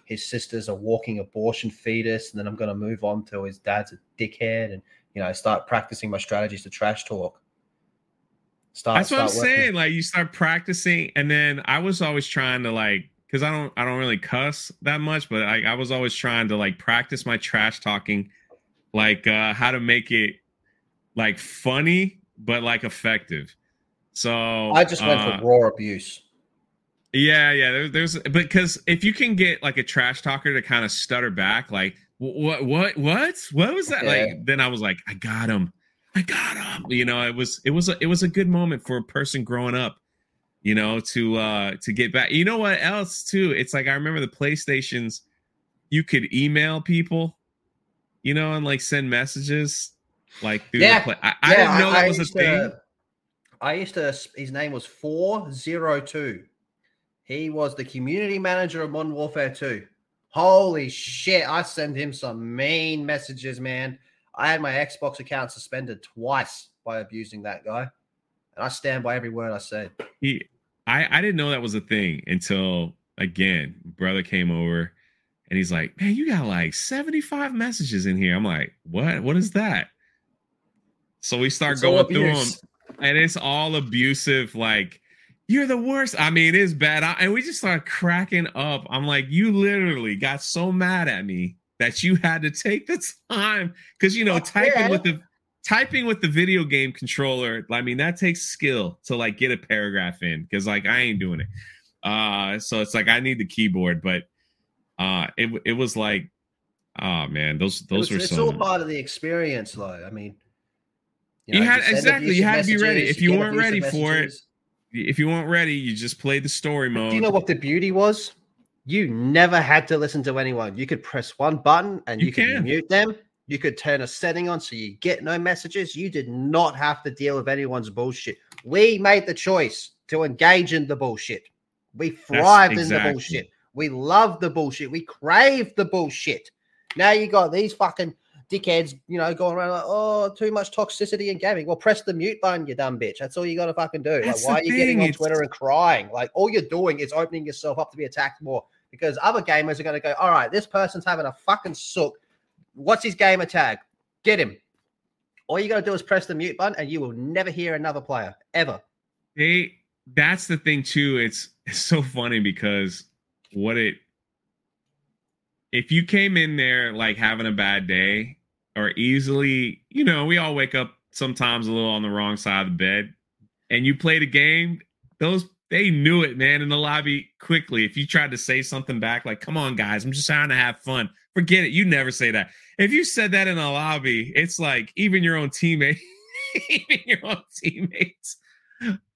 his sister's a walking abortion fetus, and then I'm going to move on to his dad's a dickhead, and you know, start practicing my strategies to trash talk." Start, That's what I'm working- saying. Like you start practicing, and then I was always trying to like, because I don't, I don't really cuss that much, but I, I was always trying to like practice my trash talking, like uh how to make it like funny but like effective. So I just went uh, for raw abuse. Yeah, yeah. There, there's because if you can get like a trash talker to kind of stutter back, like what, what, what, what was that? Yeah. Like, then I was like, I got him, I got him. You know, it was, it was, a, it was a good moment for a person growing up. You know, to uh to get back. You know what else too? It's like I remember the PlayStations. You could email people, you know, and like send messages, like through Yeah. the play. I, I didn't know that was a used thing. I used to. His name was Four Zero Two. He was the community manager of Modern Warfare Two. Holy shit! I sent him some mean messages, man. I had my Xbox account suspended twice by abusing that guy, and I stand by every word I said. he I I didn't know that was a thing until again, brother came over and he's like, "Man, you got like 75 messages in here." I'm like, "What? What is that?" So we start It's going through them and it's all abusive like you're the worst. I mean, it is bad. I, and we just started cracking up. I'm like, you literally got so mad at me that you had to take the time because you know, typing with the typing with the video game controller. I mean, that takes skill to like get a paragraph in because like I ain't doing it. Uh, so it's like I need the keyboard, but uh, it it was like, oh man, those It those was- were it's some. all part of the experience, though. I mean, You had- send exactly, you had to be ready. If you get weren't ready for it, messages. If you weren't ready, you just played the story mode. Do you know what the beauty was? You never had to listen to anyone. You could press one button and You you, could can. mute them. You could turn a setting on so you get no messages. You did not have to deal with anyone's bullshit. We made the choice to engage in the bullshit. We thrived in the bullshit. We love the bullshit. We crave the bullshit. Now you got these fucking dickheads, you know, going around like, oh, too much toxicity in gaming. Well, press the mute button, you dumb bitch. That's all you got to fucking do. Like, why are you getting on Twitter and crying? Like, all you're doing is opening yourself up to be attacked more because other gamers are going to go, all right, this person's having a fucking sook. What's his gamer tag? Get him. All you got to do is press the mute button and you will never hear another player ever. they that's the thing too it's it's so funny because what it if you came in there like having a bad day or easily you know we all wake up sometimes a little on the wrong side of the bed and you play the game those they knew it man in the lobby quickly. If you tried to say something back like come on guys i'm just trying to have fun. Forget it you never say that. If you said that in a lobby it's like even your own teammate even your own teammates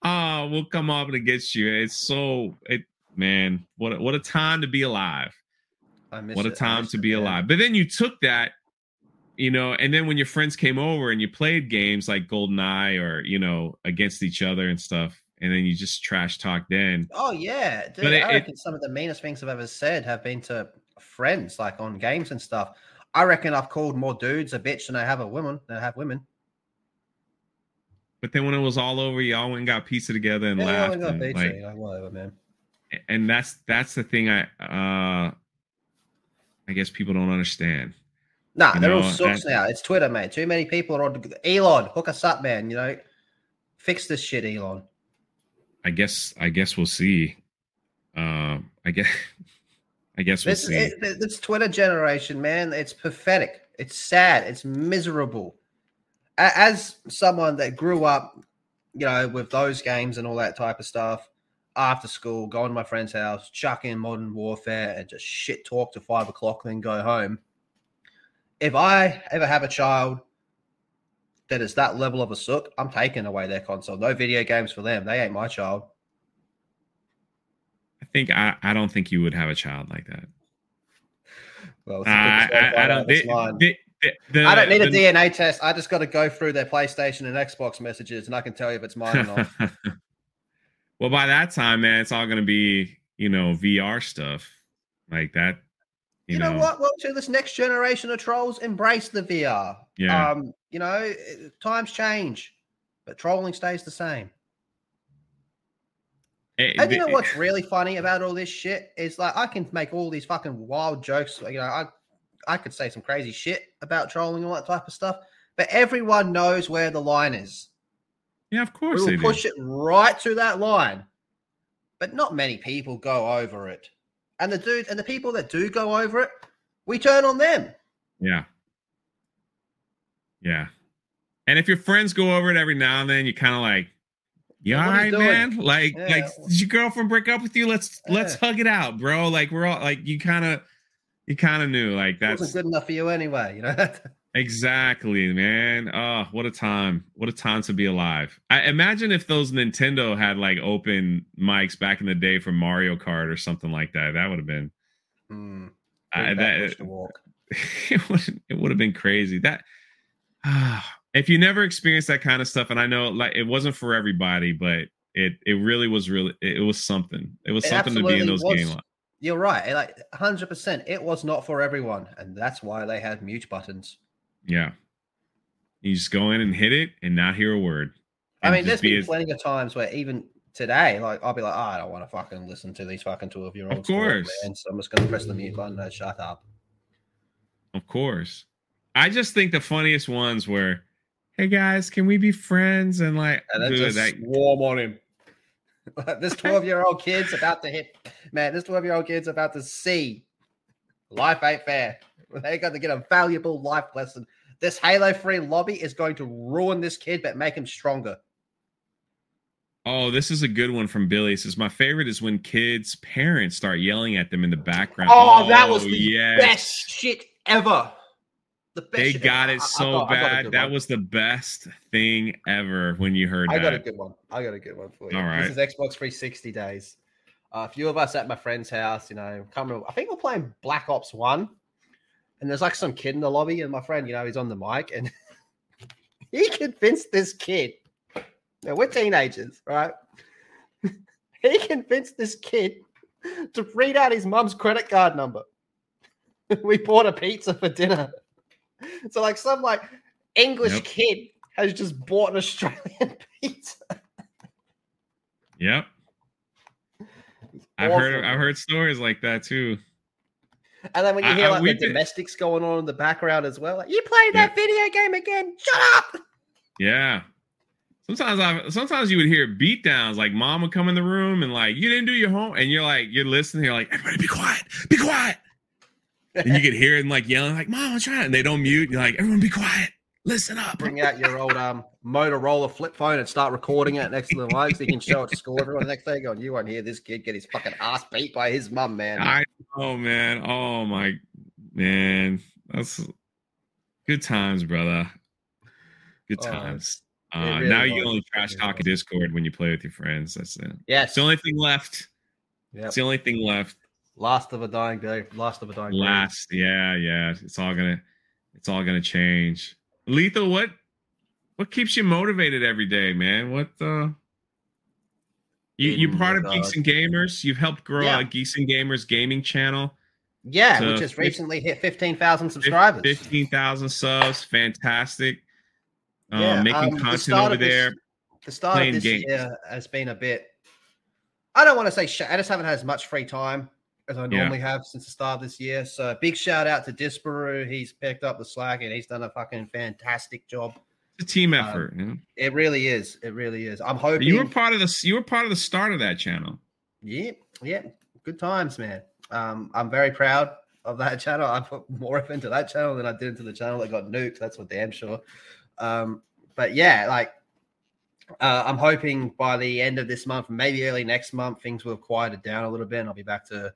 uh will come up against you. It's so it man what a, what a time to be alive. I miss what a it. Time to be alive. But then you took that you know and then when your friends came over and you played games like golden eye or you know against each other and stuff and then you just trash talk then Oh yeah, dude. But it- I it- reckon some of the meanest things I've ever said have been to friends, like on games and stuff. I reckon I've called more dudes a bitch than I have a woman than I have women. but then when it was all over y'all went and got pizza together and Yeah, laughed and, pizza, like, whatever, man. and that's that's the thing i uh i guess people don't understand Nah, You they're all sucks now. It's Twitter, man. Too many people are on. Elon, hook us up, man. You know, fix this shit, Elon. I guess I guess we'll see. Um, I guess I guess we'll This, see. it- this Twitter generation, man, it's pathetic. It's sad. It's miserable. As someone that grew up, you know, with those games and all that type of stuff, after school, going to my friend's house, chuck in Modern Warfare, and just shit talk to five o'clock, then go home. If I ever have a child that is that level of a sook, I'm taking away their console. No video games for them. They ain't my child. I think I, I don't think you would have a child like that. Well, Uh, I, I, I don't. It's the- mine. the- I don't need a the- DNA test. I just got to go through their PlayStation and Xbox messages, and I can tell you if it's mine or not. well, by that time, man, it's all gonna be you know, VR stuff like that. You, you know, know, what? Well, to this next generation of trolls, embrace the VR. Yeah. Um, you know, times change, but trolling stays the same. It, and you know what's really funny about all this shit is like I can make all these fucking wild jokes. You know, I I could say some crazy shit about trolling and all that type of stuff, but everyone knows where the line is. Yeah, of course. We will push do. it right to that line, but not many people go over it. And the dude and the people that do go over it, we turn on them. Yeah. Yeah. And if your friends go over it every now and then, you kind of like, you all right, man? Like, yeah. like, did your girlfriend break up with you? Let's yeah. let's hug it out, bro. Like, we're all like, you kind of, you kind of knew, like, that's wasn't good enough for you anyway. You know. exactly, man. Oh, what a time! What a time to be alive. I imagine if those Nintendo had like open mics back in the day for Mario Kart or something like that. That would have been. Mm, I, that, it would it would have been crazy. That. Ah, if you never experienced that kind of stuff, and I know like it wasn't for everybody, but it it really was really it, was something. It was it something to be in those was, games. You're right. Like 100, percent it was not for everyone, and that's why they had mute buttons. Yeah, you just go in and hit it and not hear a word. I mean, there's been as... plenty of times where even today, like I'll be like, oh, I don't want to fucking listen to these fucking twelve year olds. Of course, man, so I'm just gonna press the mute button and shut up. Of course, I just think the funniest ones were hey guys, can we be friends? And like, and then just that. swarm on him. this 12 year old kid's about to hit, man, this 12 year old kid's about to see life ain't fair. They got to get a valuable life lesson. This Halo free lobby is going to ruin this kid, but make him stronger. Oh, this is a good one from Billy. It says my favorite is when kids' parents start yelling at them in the background. Oh, oh that was the yes. best shit ever. The they got it so I bad. That one. was the best thing ever when you heard I that. got a good one. I got a good one for you. All right. This is Xbox 360 days. Uh, a few of us at my friend's house, you know, coming. I think we're playing Black Ops One, and there's like some kid in the lobby, and my friend, you know, he's on the mic, and he convinced this kid. Now we're teenagers, right? he convinced this kid to read out his mum's credit card number. we bought a pizza for dinner. So like some like English yep. kid has just bought an Australian pizza. Yep. I've heard I've heard stories like that too. And then when you hear I, like the been... domestics going on in the background as well, like you played that yeah. video game again. Shut up. Yeah. Sometimes I sometimes you would hear beat downs, like mom would come in the room and like you didn't do your home, and you're like you're listening, you're like everybody be quiet, be quiet and you could hear them like yelling, like, Mom, I'm trying. And they don't mute. You're like, everyone be quiet. Listen up. Bring out your old um Motorola flip phone and start recording it next to the mic so you can show it to school. Everyone the next day going, You won't hear this kid get his fucking ass beat by his mum, man. I know, man. Oh my man. That's good times, brother. Good oh, times. Oh, uh, really now you only trash talk a Discord when you play with your friends. That's it. Yes. It's the only thing left. Yep. It's the only thing left. Last of a dying day. Last of a dying. Last, day. yeah, yeah. It's all gonna, it's all gonna change. Lethal, what, what keeps you motivated every day, man? What, uh, you you part of Geeks and Gamers. You've helped grow yeah. a Geeks and Gamers gaming channel. Yeah, we just recently hit fifteen thousand subscribers. Fifteen thousand subs, fantastic. Um, yeah, making um, content the over this, there. The start of this games. year has been a bit. I don't want to say. Sh- I just haven't had as much free time as I normally yeah. have since the start of this year. So big shout out to Disparu. He's picked up the slack and he's done a fucking fantastic job. It's a team um, effort. Um, It really is. It really is. I'm hoping you were part of the you were part of the start of that channel. Yeah, yeah. Good times, man. Um, I'm very proud of that channel. I put more up into that channel than I did into the channel that got nuked. That's for damn sure. Um, but yeah, like uh, I'm hoping by the end of this month, maybe early next month, things will have quieted down a little bit, and I'll be back to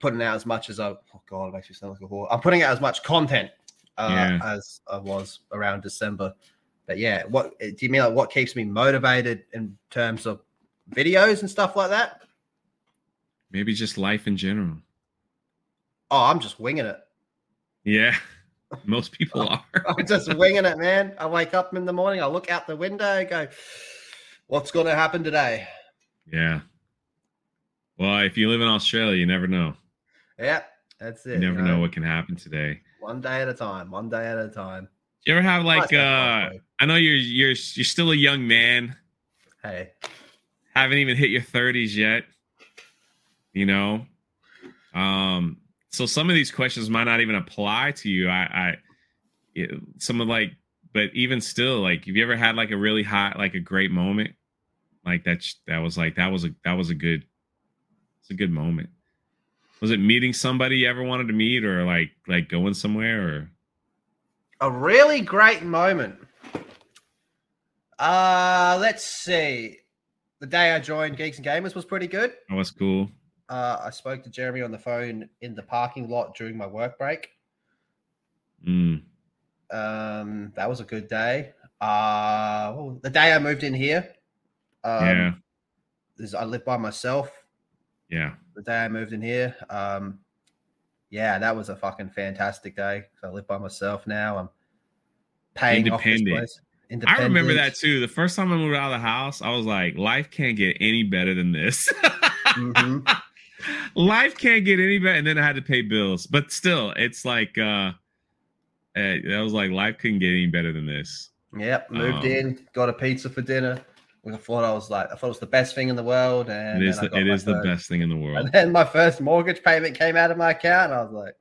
putting out as much as I. Oh God, it makes me sound like a whore. I'm putting out as much content uh, yeah. as I was around December. But yeah, what do you mean? Like what keeps me motivated in terms of videos and stuff like that? Maybe just life in general. Oh, I'm just winging it. Yeah, most people are. I'm just winging it, man. I wake up in the morning, I look out the window, go, "What's going to happen today?" Yeah, Well, if you live in Australia, you never know. Yeah, that's it. You never know what can happen today. One day at a time. One day at a time. You ever have like uh I know you're you're you're still a young man, Hey, haven't even hit your 30s yet. You know? Um so some of these questions might not even apply to you. I I it, of like but even still like have you ever had like a really hot like a great moment? Like that that was like that was a that was a good it's a good moment. Was it meeting somebody you ever wanted to meet or like like going somewhere or a really great moment. Uh, let's see. The day I joined Geeks and Gamers was pretty good. that was cool? Uh, I spoke to Jeremy on the phone in the parking lot during my work break. Mm. Um, that was a good day. Uh, well, the day I moved in here. Um, yeah. is I live by myself. Yeah. The day I moved in here. Um, yeah, that was a fucking fantastic day. I live by myself now. I'm paying off this Independent. place. I remember that too. The first time I moved out of the house, I was like, life can't get any better than this. Mhm. life can't get any better. And then I had to pay bills. But still, it's like uh eh, I was like, life couldn't get any better than this. Yep, moved Um, in, got a pizza for dinner. I thought I was like, I thought it was the best thing in the world, and it is the, it is the best thing in the world. And then my first mortgage payment came out of my account, and I was like,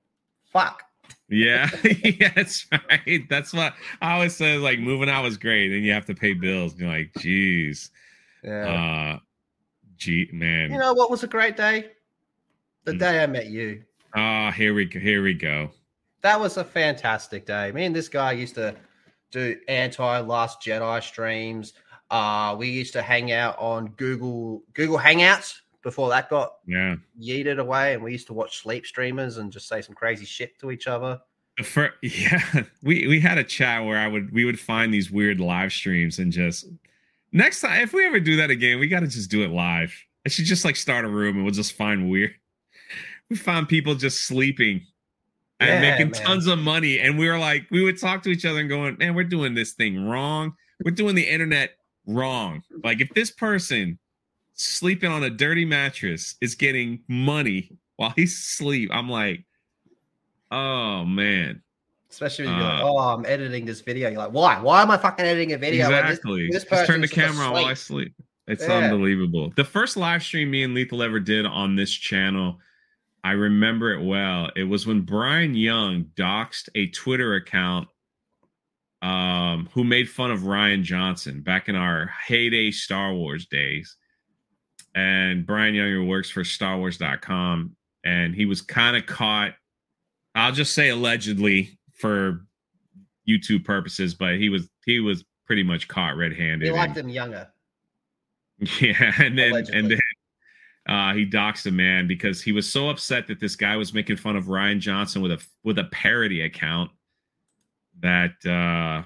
"Fuck." Yeah, yeah, that's right. That's what I always say. Like moving out was great, and you have to pay bills. And you're like, geez, Yeah. uh, gee, man. you know what was a great day? The Hmm. day I met you. Ah, here we go. Here we go. That was a fantastic day. Me and this guy used to do anti Last Jedi streams. Uh, we used to hang out on Google Google Hangouts before that got Yeah. yeeted away, and we used to watch sleep streamers and just say some crazy shit to each other. The fir- yeah, we we had a chat where I would we would find these weird live streams and just next time if we ever do that again, we got to just do it live. I should just like start a room and we'll just find weird. We found people just sleeping and Yeah, making man. tons of money, and we were like, we would talk to each other and going, "Man, we're doing this thing wrong. We're doing the internet wrong. Like if this person sleeping on a dirty mattress is getting money while he's asleep, I'm like." Oh man. Especially when you're like, Uh, oh, I'm editing this video. You're like, why? Why am I fucking editing a video? this- exactly. this Just turn the camera on while I sleep. It's Yeah. unbelievable. The first live stream me and Lethal ever did on this channel, I remember it well. It was when Bryan Young doxed a Twitter account um, who made fun of Rian Johnson back in our heyday Star Wars days. And Bryan Younger works for StarWars.com, and he was kind of caught. I'll just say allegedly for YouTube purposes, but he was he was pretty much caught red-handed. You liked him younger. yeah, and then Allegedly. and then uh, he doxed a man because he was so upset that this guy was making fun of Rian Johnson with a with a parody account that uh,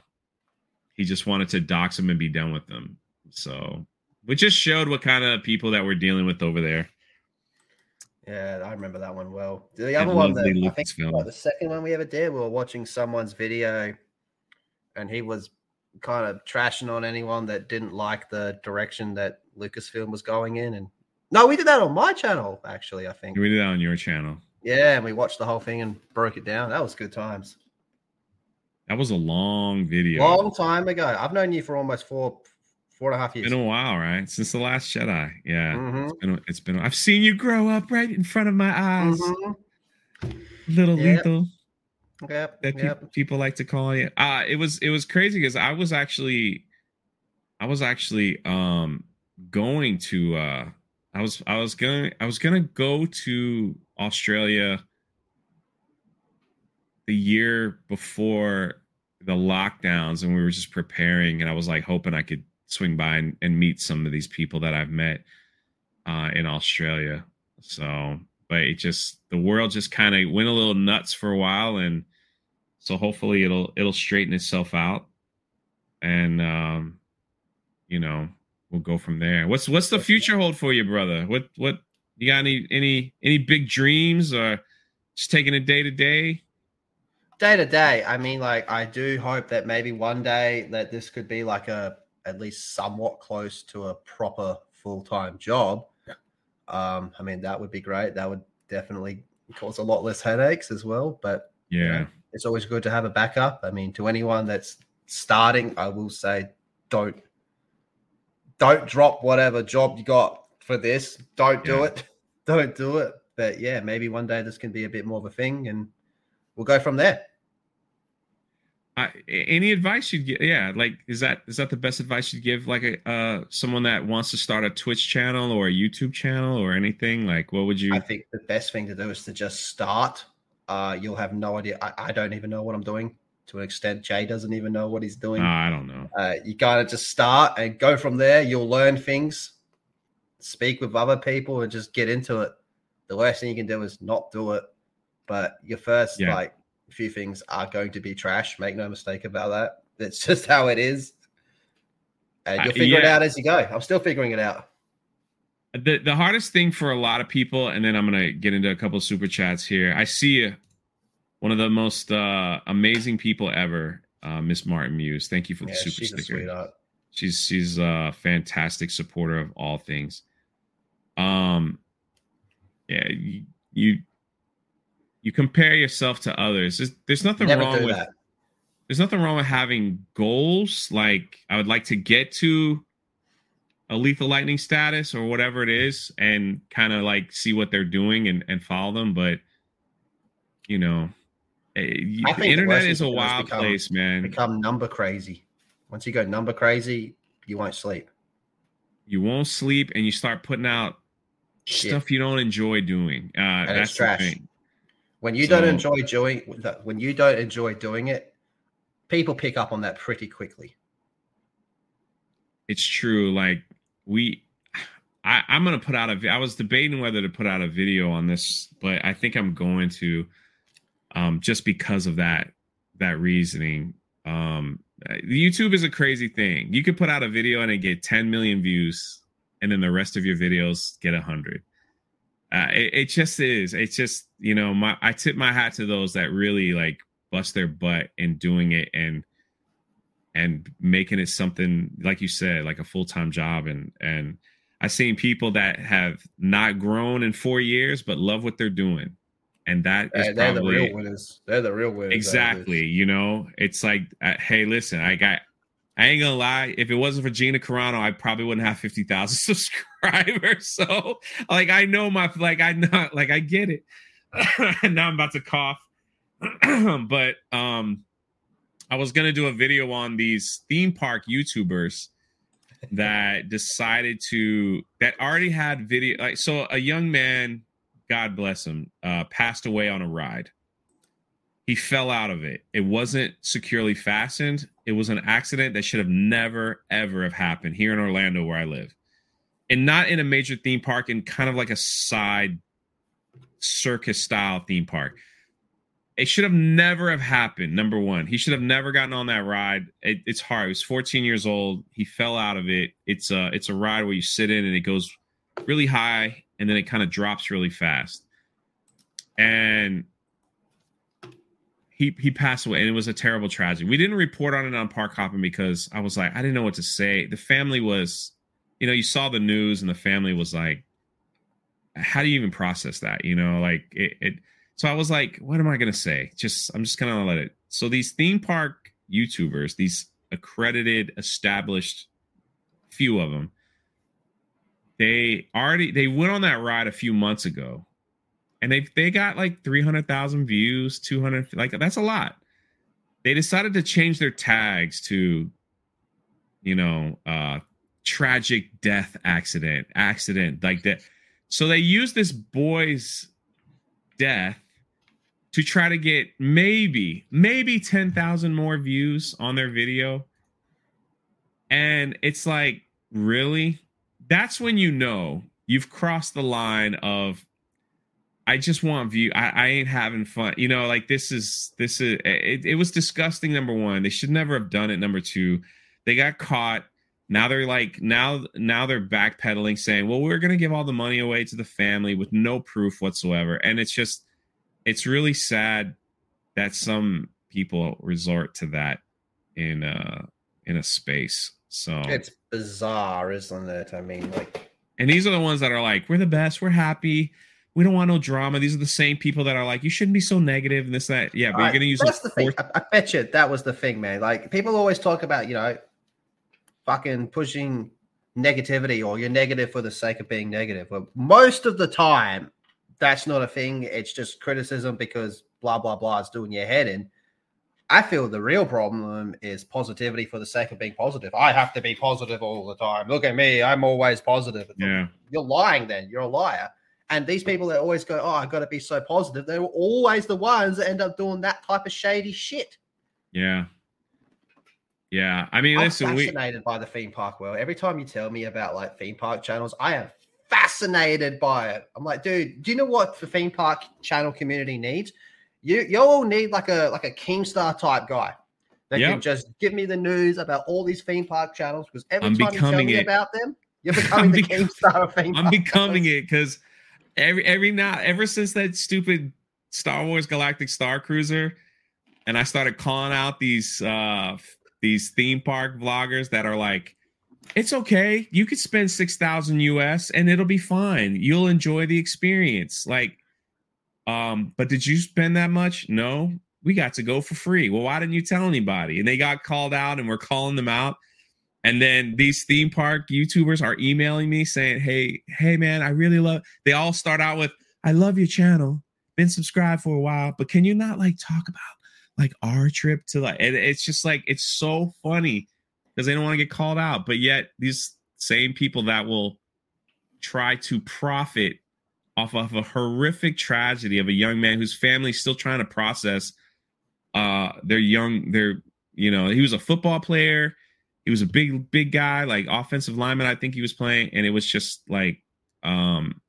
he just wanted to dox him and be done with them. So, we just showed what kind of people that we're dealing with over there. Yeah, I remember that one well. The other one that I think like, the second one we ever did, we were watching someone's video, and he was kind of trashing on anyone that didn't like the direction that Lucasfilm was going in. And no, we did that on my channel actually. I think. We did that on your channel. Yeah, and we watched the whole thing and broke it down. That was good times. That was a long video. Long time ago. I've known you for almost four, four and a half years. been a while, right? Since the last Jedi. Yeah. Mhm. It's been, it's been I've seen you grow up right in front of my eyes. Mhm. Little Yep. lethal. Yep. that yep. peop- people like to call you. Uh it was it was crazy because I was actually I was actually um going to uh I was I was gonna I was gonna go to Australia the year before the lockdowns and we were just preparing and I was like hoping I could swing by and, and meet some of these people that I've met uh in Australia. So but it just the world just kind of went a little nuts for a while and so hopefully it'll it'll straighten itself out and um you know we'll go from there. What's what's the future hold for you brother? What what you got any any any big dreams or just taking it day to day day to day i mean like i do hope that maybe one day that this could be like a at least somewhat close to a proper full-time job Um, I mean, that would be great. That would definitely cause a lot less headaches as well. But yeah, you know, it's always good to have a backup. I mean, to anyone that's starting, I will say, don't don't drop whatever job you got for this. Don't do yeah. it. Don't do it. But yeah, maybe one day this can be a bit more of a thing, and we'll go from there. Uh, any advice you'd give? Yeah, like is that is that the best advice you'd give? Like a uh, someone that wants to start a Twitch channel or a YouTube channel or anything? Like, what would you? I think the best thing to do is to just start. Uh, you'll have no idea. I, I don't even know what I'm doing to an extent. Jay doesn't even know what he's doing. I don't know. Uh, you gotta just start and go from there. You'll learn things, speak with other people, and just get into it. The worst thing you can do is not do it. But your first yeah. like few things are going to be trash. Make no mistake about that. That's just how it is. And you'll figure uh, yeah. it out as you go. I'm still figuring it out. The the hardest thing for a lot of people, and then I'm gonna get into a couple super chats here. I see one of the most uh, amazing people ever, uh, Miss Martin Muse. Thank you for the super she's sticker. She's she's a fantastic supporter of all things. Um, yeah, you, you you compare yourself to others. There's, there's nothing Never wrong with that. there's nothing wrong with having goals. Like I would like to get to a lethal lightning status or whatever it is, and kind of like see what they're doing and, and follow them. But you know, eh, the internet is a wild become, place, man. Become number crazy. Once you go number crazy, you won't sleep. You won't sleep, and you start putting out Shit. stuff you don't enjoy doing. Uh, that's the thing. When you so, don't enjoy doing when you don't enjoy doing it, people pick up on that pretty quickly. It's true. Like we I, am gonna put out a I was debating whether to put out a video on this, but I think I'm going to um just because of that that reasoning. Um YouTube is a crazy thing. You could put out a video and it get 10 million views, and then the rest of your videos get a hundred uh, it, it, just is. It's just you know, my I tip my hat to those that really like bust their butt in doing it and and making it something like you said, like a full time job. And and I've seen people that have not grown in four years but love what they're doing. And that is they're probably, the real winners. They're the real winners. Exactly. You know, it's like, uh, hey, listen, I got I ain't gonna lie. If it wasn't for Gina Carano, I probably wouldn't have fifty thousand subscribers. So, like, I know my like I not like I get it. now I'm about to cough, but um, I was gonna do a video on these theme park YouTubers that decided to that already had video. Like, so a young man, God bless him, uh, passed away on a ride he fell out of it. It wasn't securely fastened. It was an accident that should have never, ever have happened here in Orlando where I live. And not in a major theme park, in kind of like a side circus style theme park. It should have never have happened. Number one, he should have never gotten on that ride. It, it's hard. He was 14 years old. He fell out of it. It's a it's a ride where you sit in and it goes really high and then it kind of drops really fast. And he he passed away, and it was a terrible tragedy. We didn't report on it on Park Hopping because I was like, I didn't know what to say. The family was, you know, you saw the news, and the family was like, how do you even process that? You know, like it. it so I was like, what am I gonna say? Just I'm just gonna let it. So these theme park YouTubers, these accredited, established, few of them, they already they went on that ride a few months ago and they they got like 300,000 views, 200 like that's a lot. They decided to change their tags to you know, uh tragic death accident, accident like that. So they used this boy's death to try to get maybe maybe 10,000 more views on their video. And it's like, really? That's when you know you've crossed the line of I just want view. I, I, ain't having fun. You know, like this is this is it, it was disgusting. Number one, they should never have done it. Number two, they got caught. Now they're like now now they're backpedaling, saying, "Well, we're gonna give all the money away to the family with no proof whatsoever." And it's just it's really sad that some people resort to that in uh in a space. So it's bizarre, isn't it? I mean, like And these are the ones that are like, we're the best, we're happy, we don't want no drama. These are the same people that are like, you shouldn't be so negative and this, that. Yeah, but you're gonna use that's the thing. I, I bet you that was the thing, man. Like people always talk about, you know, fucking pushing negativity or you're negative for the sake of being negative. But most of the time, that's not a thing. It's just criticism because blah blah blah is doing your head in. I feel the real problem is positivity for the sake of being positive. I have to be positive all the time. Look at me, I'm always positive. Yeah. You're lying then. You're a liar. And these people that always go, Oh, I gotta be so positive, they're always the ones that end up doing that type of shady shit. Yeah. Yeah. I mean, I'm listen, fascinated we... by the theme park world. Every time you tell me about like theme park channels, I am fascinated by it. I'm like, dude, do you know what the theme park channel community needs? You you all need like a like a Keemstar type guy that yep. can just give me the news about all these theme park channels because every I'm time you tell me it. about them, you're becoming the Keemstar of theme park, I'm becoming it because every every now ever since that stupid Star Wars Galactic Star Cruiser, and I started calling out these uh these theme park vloggers that are like it's okay. You could spend 6000 US and it'll be fine. You'll enjoy the experience. Like um but did you spend that much? No. We got to go for free. Well, why didn't you tell anybody? And they got called out and we're calling them out. And then these theme park YouTubers are emailing me saying, "Hey, hey man, I really love." They all start out with, "I love your channel. Been subscribed for a while, but can you not like talk about like our trip to like?" And it's just like it's so funny because they don't want to get called out. But yet, these same people that will try to profit off of a horrific tragedy of a young man whose family's still trying to process uh their young their you know he was a football player he was a big big guy like offensive lineman i think he was playing and it was just like um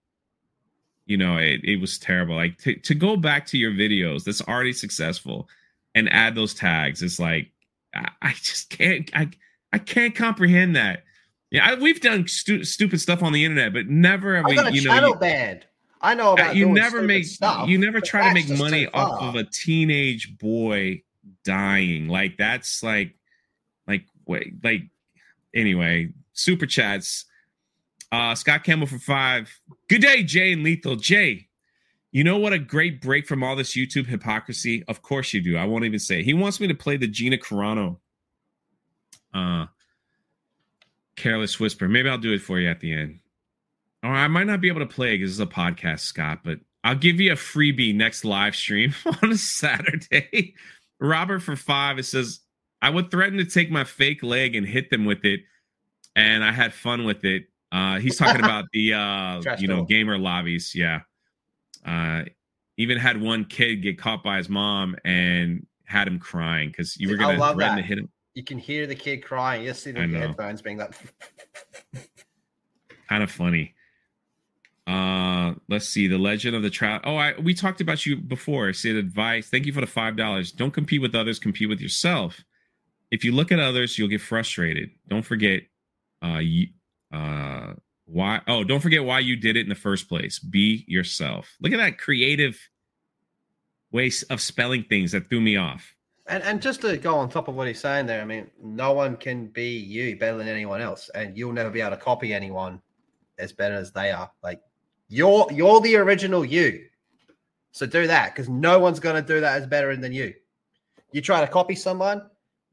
you know it, it was terrible like to, to go back to your videos that's already successful and add those tags It's like I, I just can't i I can't comprehend that. Yeah, I, we've done stu- stupid stuff on the internet, but never have I we. You know, you, banned. I know about you never make stuff, you never try to make money off of a teenage boy dying. Like that's like like anyway. Super chats. Uh Scott Campbell for five. Good day, Jay and Lethal. Jay, you know what a great break from all this YouTube hypocrisy? Of course you do. I won't even say it. He wants me to play the Gina Carano uh careless whisper maybe i'll do it for you at the end or i might not be able to play because it's a podcast scott but i'll give you a freebie next live stream on a saturday robert for five it says i would threaten to take my fake leg and hit them with it and i had fun with it uh he's talking about the uh Trash you know gamer lobbies yeah uh even had one kid get caught by his mom and had him crying because you were gonna threaten that. to hit him you can hear the kid crying. You see the headphones being like kind of funny. Uh, let's see. The Legend of the Trout. Oh, I we talked about you before. Said advice. Thank you for the five dollars. Don't compete with others. Compete with yourself. If you look at others, you'll get frustrated. Don't forget. Uh, uh, why? Oh, don't forget why you did it in the first place. Be yourself. Look at that creative ways of spelling things that threw me off. And and just to go on top of what he's saying there, I mean, no one can be you better than anyone else, and you'll never be able to copy anyone as better as they are. Like you're you're the original you. So do that because no one's gonna do that as better than you. You try to copy someone,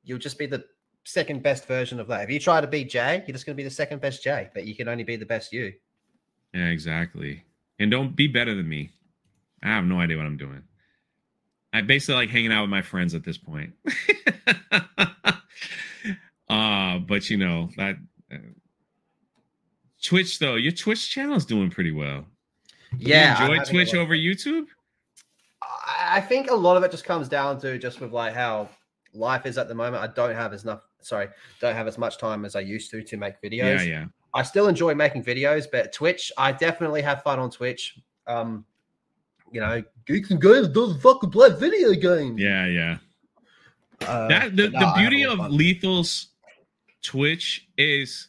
you'll just be the second best version of that. If you try to be Jay, you're just gonna be the second best Jay, but you can only be the best you. Yeah, exactly. And don't be better than me. I have no idea what I'm doing. I basically like hanging out with my friends at this point. uh, but you know that uh, Twitch though, your Twitch channel is doing pretty well. Yeah, you enjoy Twitch over YouTube. I think a lot of it just comes down to just with like how life is at the moment. I don't have as enough. Sorry, don't have as much time as I used to to make videos. Yeah, yeah. I still enjoy making videos, but Twitch, I definitely have fun on Twitch. Um, you know, geeks and games doesn't fucking play video games. Yeah, yeah. Uh, that the, no, the beauty of fun. Lethal's Twitch is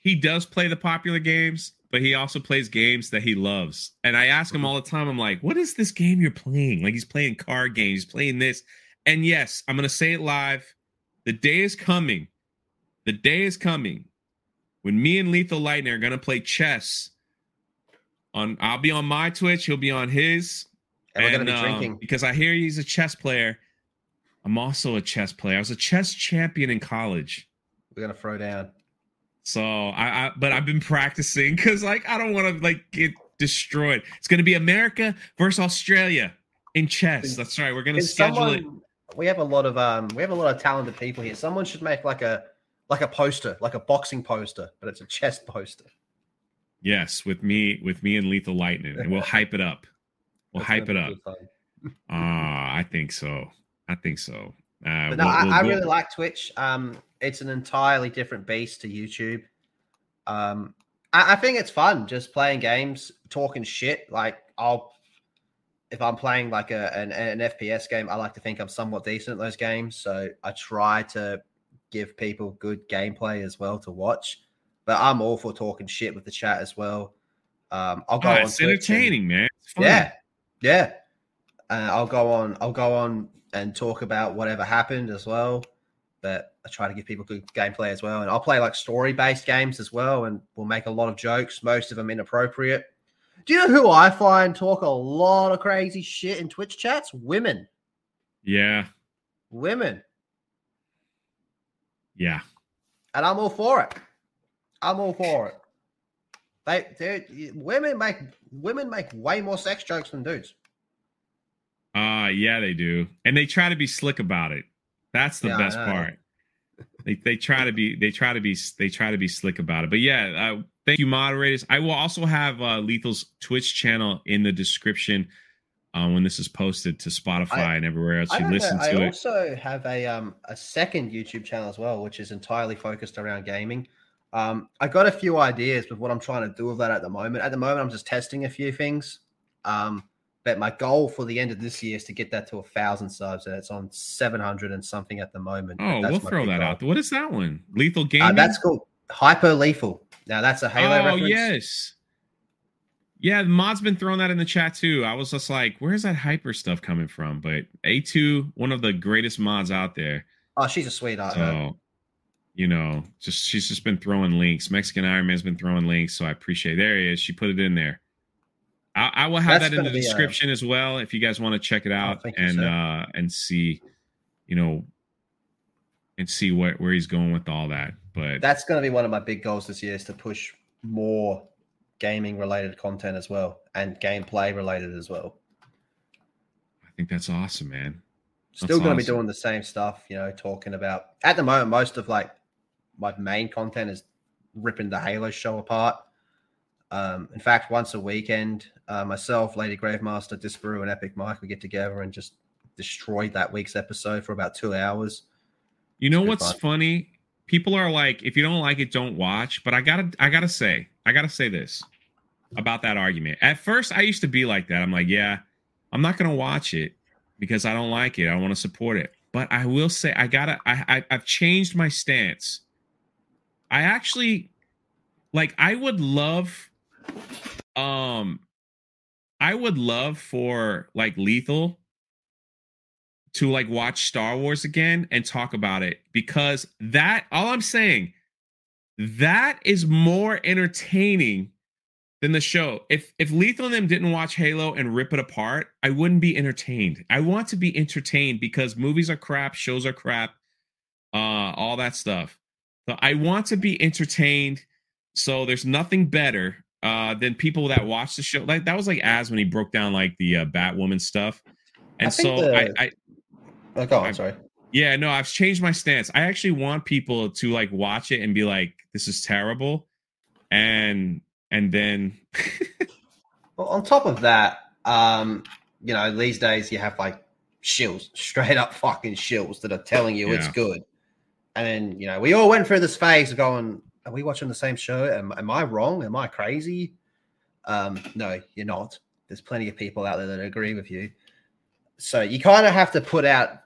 he does play the popular games, but he also plays games that he loves. And I ask him mm-hmm. all the time, I'm like, what is this game you're playing? Like he's playing card games, he's playing this. And yes, I'm gonna say it live. The day is coming. The day is coming when me and Lethal Lightning are gonna play chess. On I'll be on my Twitch, he'll be on his. And we're gonna be um, drinking. because I hear he's a chess player. I'm also a chess player. I was a chess champion in college. We're gonna throw down. So I, I but I've been practicing because like I don't want to like get destroyed. It's gonna be America versus Australia in chess. That's right. We're gonna Can schedule it. someone- We have a lot of um, we have a lot of talented people here. Someone should make like a like a poster, like a boxing poster, but it's a chess poster. Yes, with me, with me and Lethal Lightning, and we'll hype it up. We'll That's hype it up. be good fun. Ah, I think so. I think so. Uh, But no, we'll- I, we'll- I we'll- really like Twitch. Um, it's an entirely different beast to YouTube. Um, I, I think it's fun just playing games, talking shit. Like I'll, if I'm playing like a an, an FPS game, I like to think I'm somewhat decent at those games. So I try to give people good gameplay as well to watch. But I'm all for talking shit with the chat as well. Um, I'll go on it's Twitch and- entertaining, man. It's yeah, yeah. Uh, I'll go on. I'll go on and talk about whatever happened as well. But I try to give people good gameplay as well, and I'll play like story-based games as well, and we'll make a lot of jokes. Most of them inappropriate. Do you know who I find talk a lot of crazy shit in Twitch chats? Women, yeah, women, yeah. and I'm all for it. I'm all for it. They, they, women make women make way more sex jokes than dudes. Uh yeah, they do. And they try to be slick about it. That's the Yeah, best part. They they try to be they try to be they try to be slick about it. But yeah, uh, thank you moderators. I will also have uh Lethal's Twitch channel in the description uh, when this is posted to Spotify I- and everywhere else I, you listen I to it. also have a um a second YouTube channel as well, which is entirely focused around gaming. Um, I got a few ideas with what I'm trying to do with that at the moment. At the moment, I'm just testing a few things. Um, but my goal for the end of this year is to get that to a thousand subs, and it's on 700 and something at the moment. Oh, That's we'll throw that goal. out. What is that one? Lethal Gaming? Uh, that's called Hyper Lethal. Now that's a Halo oh reference. yes. Yeah, Mod's been throwing that in the chat too. I was just like, where's that hyper stuff coming from? But A2, one of the greatest mods out there. Oh, she's a sweetheart. her. So, you know, just she's just been throwing links. Mexican Iron Man's been throwing links, so I appreciate. There he is. She put it in there. I, I will have That's that in the uh, description as well if you guys want to check it out thank you, and uh and see, you know, and see what where he's going with all that. But That's going to be one of my big goals this year is to push more gaming related content as well and gameplay related as well. I think that's awesome, man. Still That's going to be doing the same stuff, you know, talking about at the moment, most of like my main content is ripping the Halo show apart. Um, in fact, once a weekend, uh, myself, Lady Gravemaster, Disparu, and Epic Mike, we get together and just destroy that week's episode for about two hours. You know what's fun. funny? People are like, if you don't like it, don't watch. But I gotta, I gotta say, I gotta say this about that argument. At first, I used to be like that. I'm like, yeah, I'm not gonna watch it because I don't like it. I want to support it. But I will say, I gotta, I, I, I've changed my stance. I actually, like, I would love, um, I would love for like Lethal to like watch Star Wars again and talk about it because that all I'm saying that is more entertaining than the show. If if Lethal and them didn't watch Halo and rip it apart, I wouldn't be entertained. I want to be entertained because movies are crap, shows are crap, uh all that stuff. So I want to be entertained. So there's nothing better uh than people that watch the show. Like that was like as when he broke down like the uh, Batwoman stuff. And I so the- I, I Oh, go on, I- sorry. yeah, no, I've changed my stance. I actually want people to like watch it and be like, "This is terrible," and and then Well, on top of that, um, you know, these days you have like shills, straight up fucking shills that are telling you it's good. And then, you know, we all went through this phase of going, are we watching the same show? Am, am I wrong? Am I crazy? Um, no, you're not. There's plenty of people out there that agree with you. So you kind of have to put out,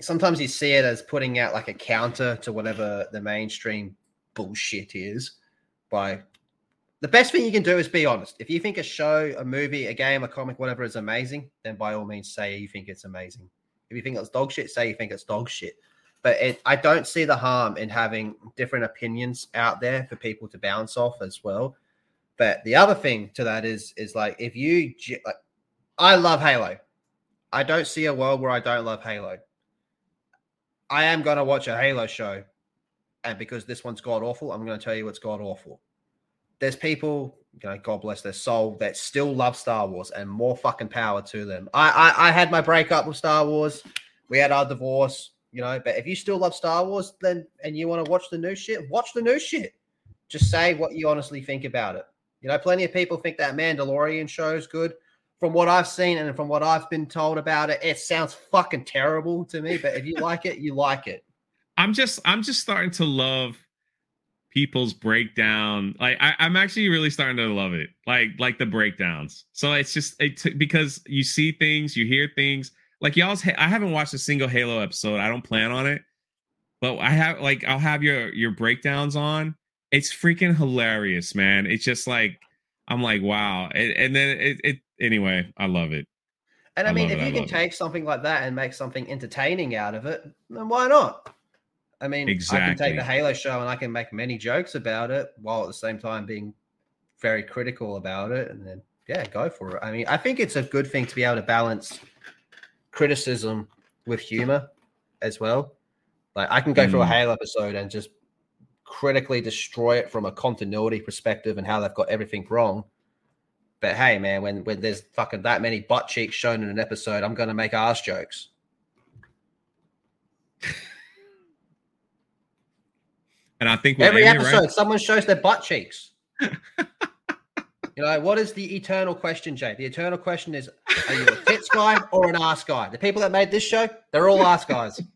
sometimes you see it as putting out like a counter to whatever the mainstream bullshit is by the best thing you can do is be honest. If you think a show, a movie, a game, a comic, whatever is amazing, then by all means say you think it's amazing. If you think it's dog shit, say you think it's dog shit. but it, I don't see the harm in having different opinions out there for people to bounce off as well. But the other thing to that is is like if you like, I love Halo. I don't see a world where I don't love Halo. I am going to watch a Halo show, and because this one's god awful, I'm going to tell you it's god awful. There's people, you know, God bless their soul, that still love Star Wars, and more fucking power to them. I, I, I had my breakup with Star Wars. We had our divorce, you know. But if you still love Star Wars, then and you want to watch the new shit, watch the new shit. Just say what you honestly think about it. You know, plenty of people think that Mandalorian show is good from what I've seen and from what I've been told about it, it sounds fucking terrible to me. But if you like it, you like it. I'm just I'm just starting to love people's breakdown. Like I, am actually really starting to love it. Like like the breakdowns. So it's just it t- because you see things, you hear things. Like y'all's. I haven't watched a single Halo episode. I don't plan on it, but I have like I'll have your your breakdowns on. It's freaking hilarious, man. It's just like I'm like wow, and, and then it, it anyway, I love it. And I, I mean, if it, you can take it. something like that and make something entertaining out of it, then why not? I mean, exactly. I can take the Halo show and I can make many jokes about it while at the same time being very critical about it. And then, yeah, go for it. I mean, I think it's a good thing to be able to balance criticism with humor as well. Like, I can go mm. through a mm. Halo episode and just critically destroy it from a continuity perspective and how they've got everything wrong. But hey, man, when when there's fucking that many butt cheeks shown in an episode, I'm gonna make ass jokes. and I think every episode, right? someone shows their butt cheeks. you know, what is the eternal question, Jay? The eternal question is: Are you a tits guy or an ass guy? The people that made this show, they're all ass guys.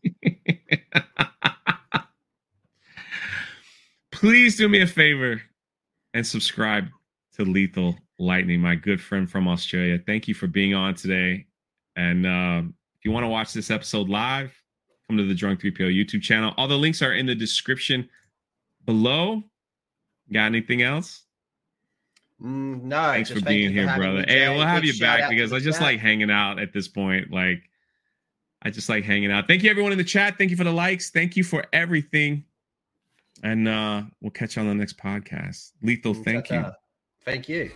Please do me a favor and subscribe to Lethal Lightning, my good friend from Australia. Thank you for being on today. And uh, if you want to watch this episode live, come to the Drunk 3PO YouTube channel. All the links are in the description below. Got anything else? Mm, no. Thanks for being here, for brother. Hey, we'll have you back because I just like hanging out at this point. Like, I just like hanging out. Thank you, everyone in the chat. Thank you for the likes. Thank you for everything. And uh we'll catch you on the next podcast. Lethal, thank you. Thank you.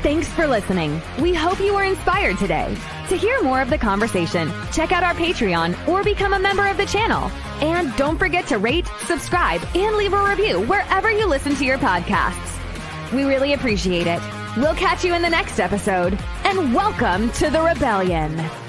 Thanks for listening. We hope you were inspired today. To hear more of the conversation, check out our Patreon or become a member of the channel. And don't forget to rate, subscribe, and leave a review wherever you listen to your podcasts. We really appreciate it. We'll catch you in the next episode. And welcome to the Rebellion.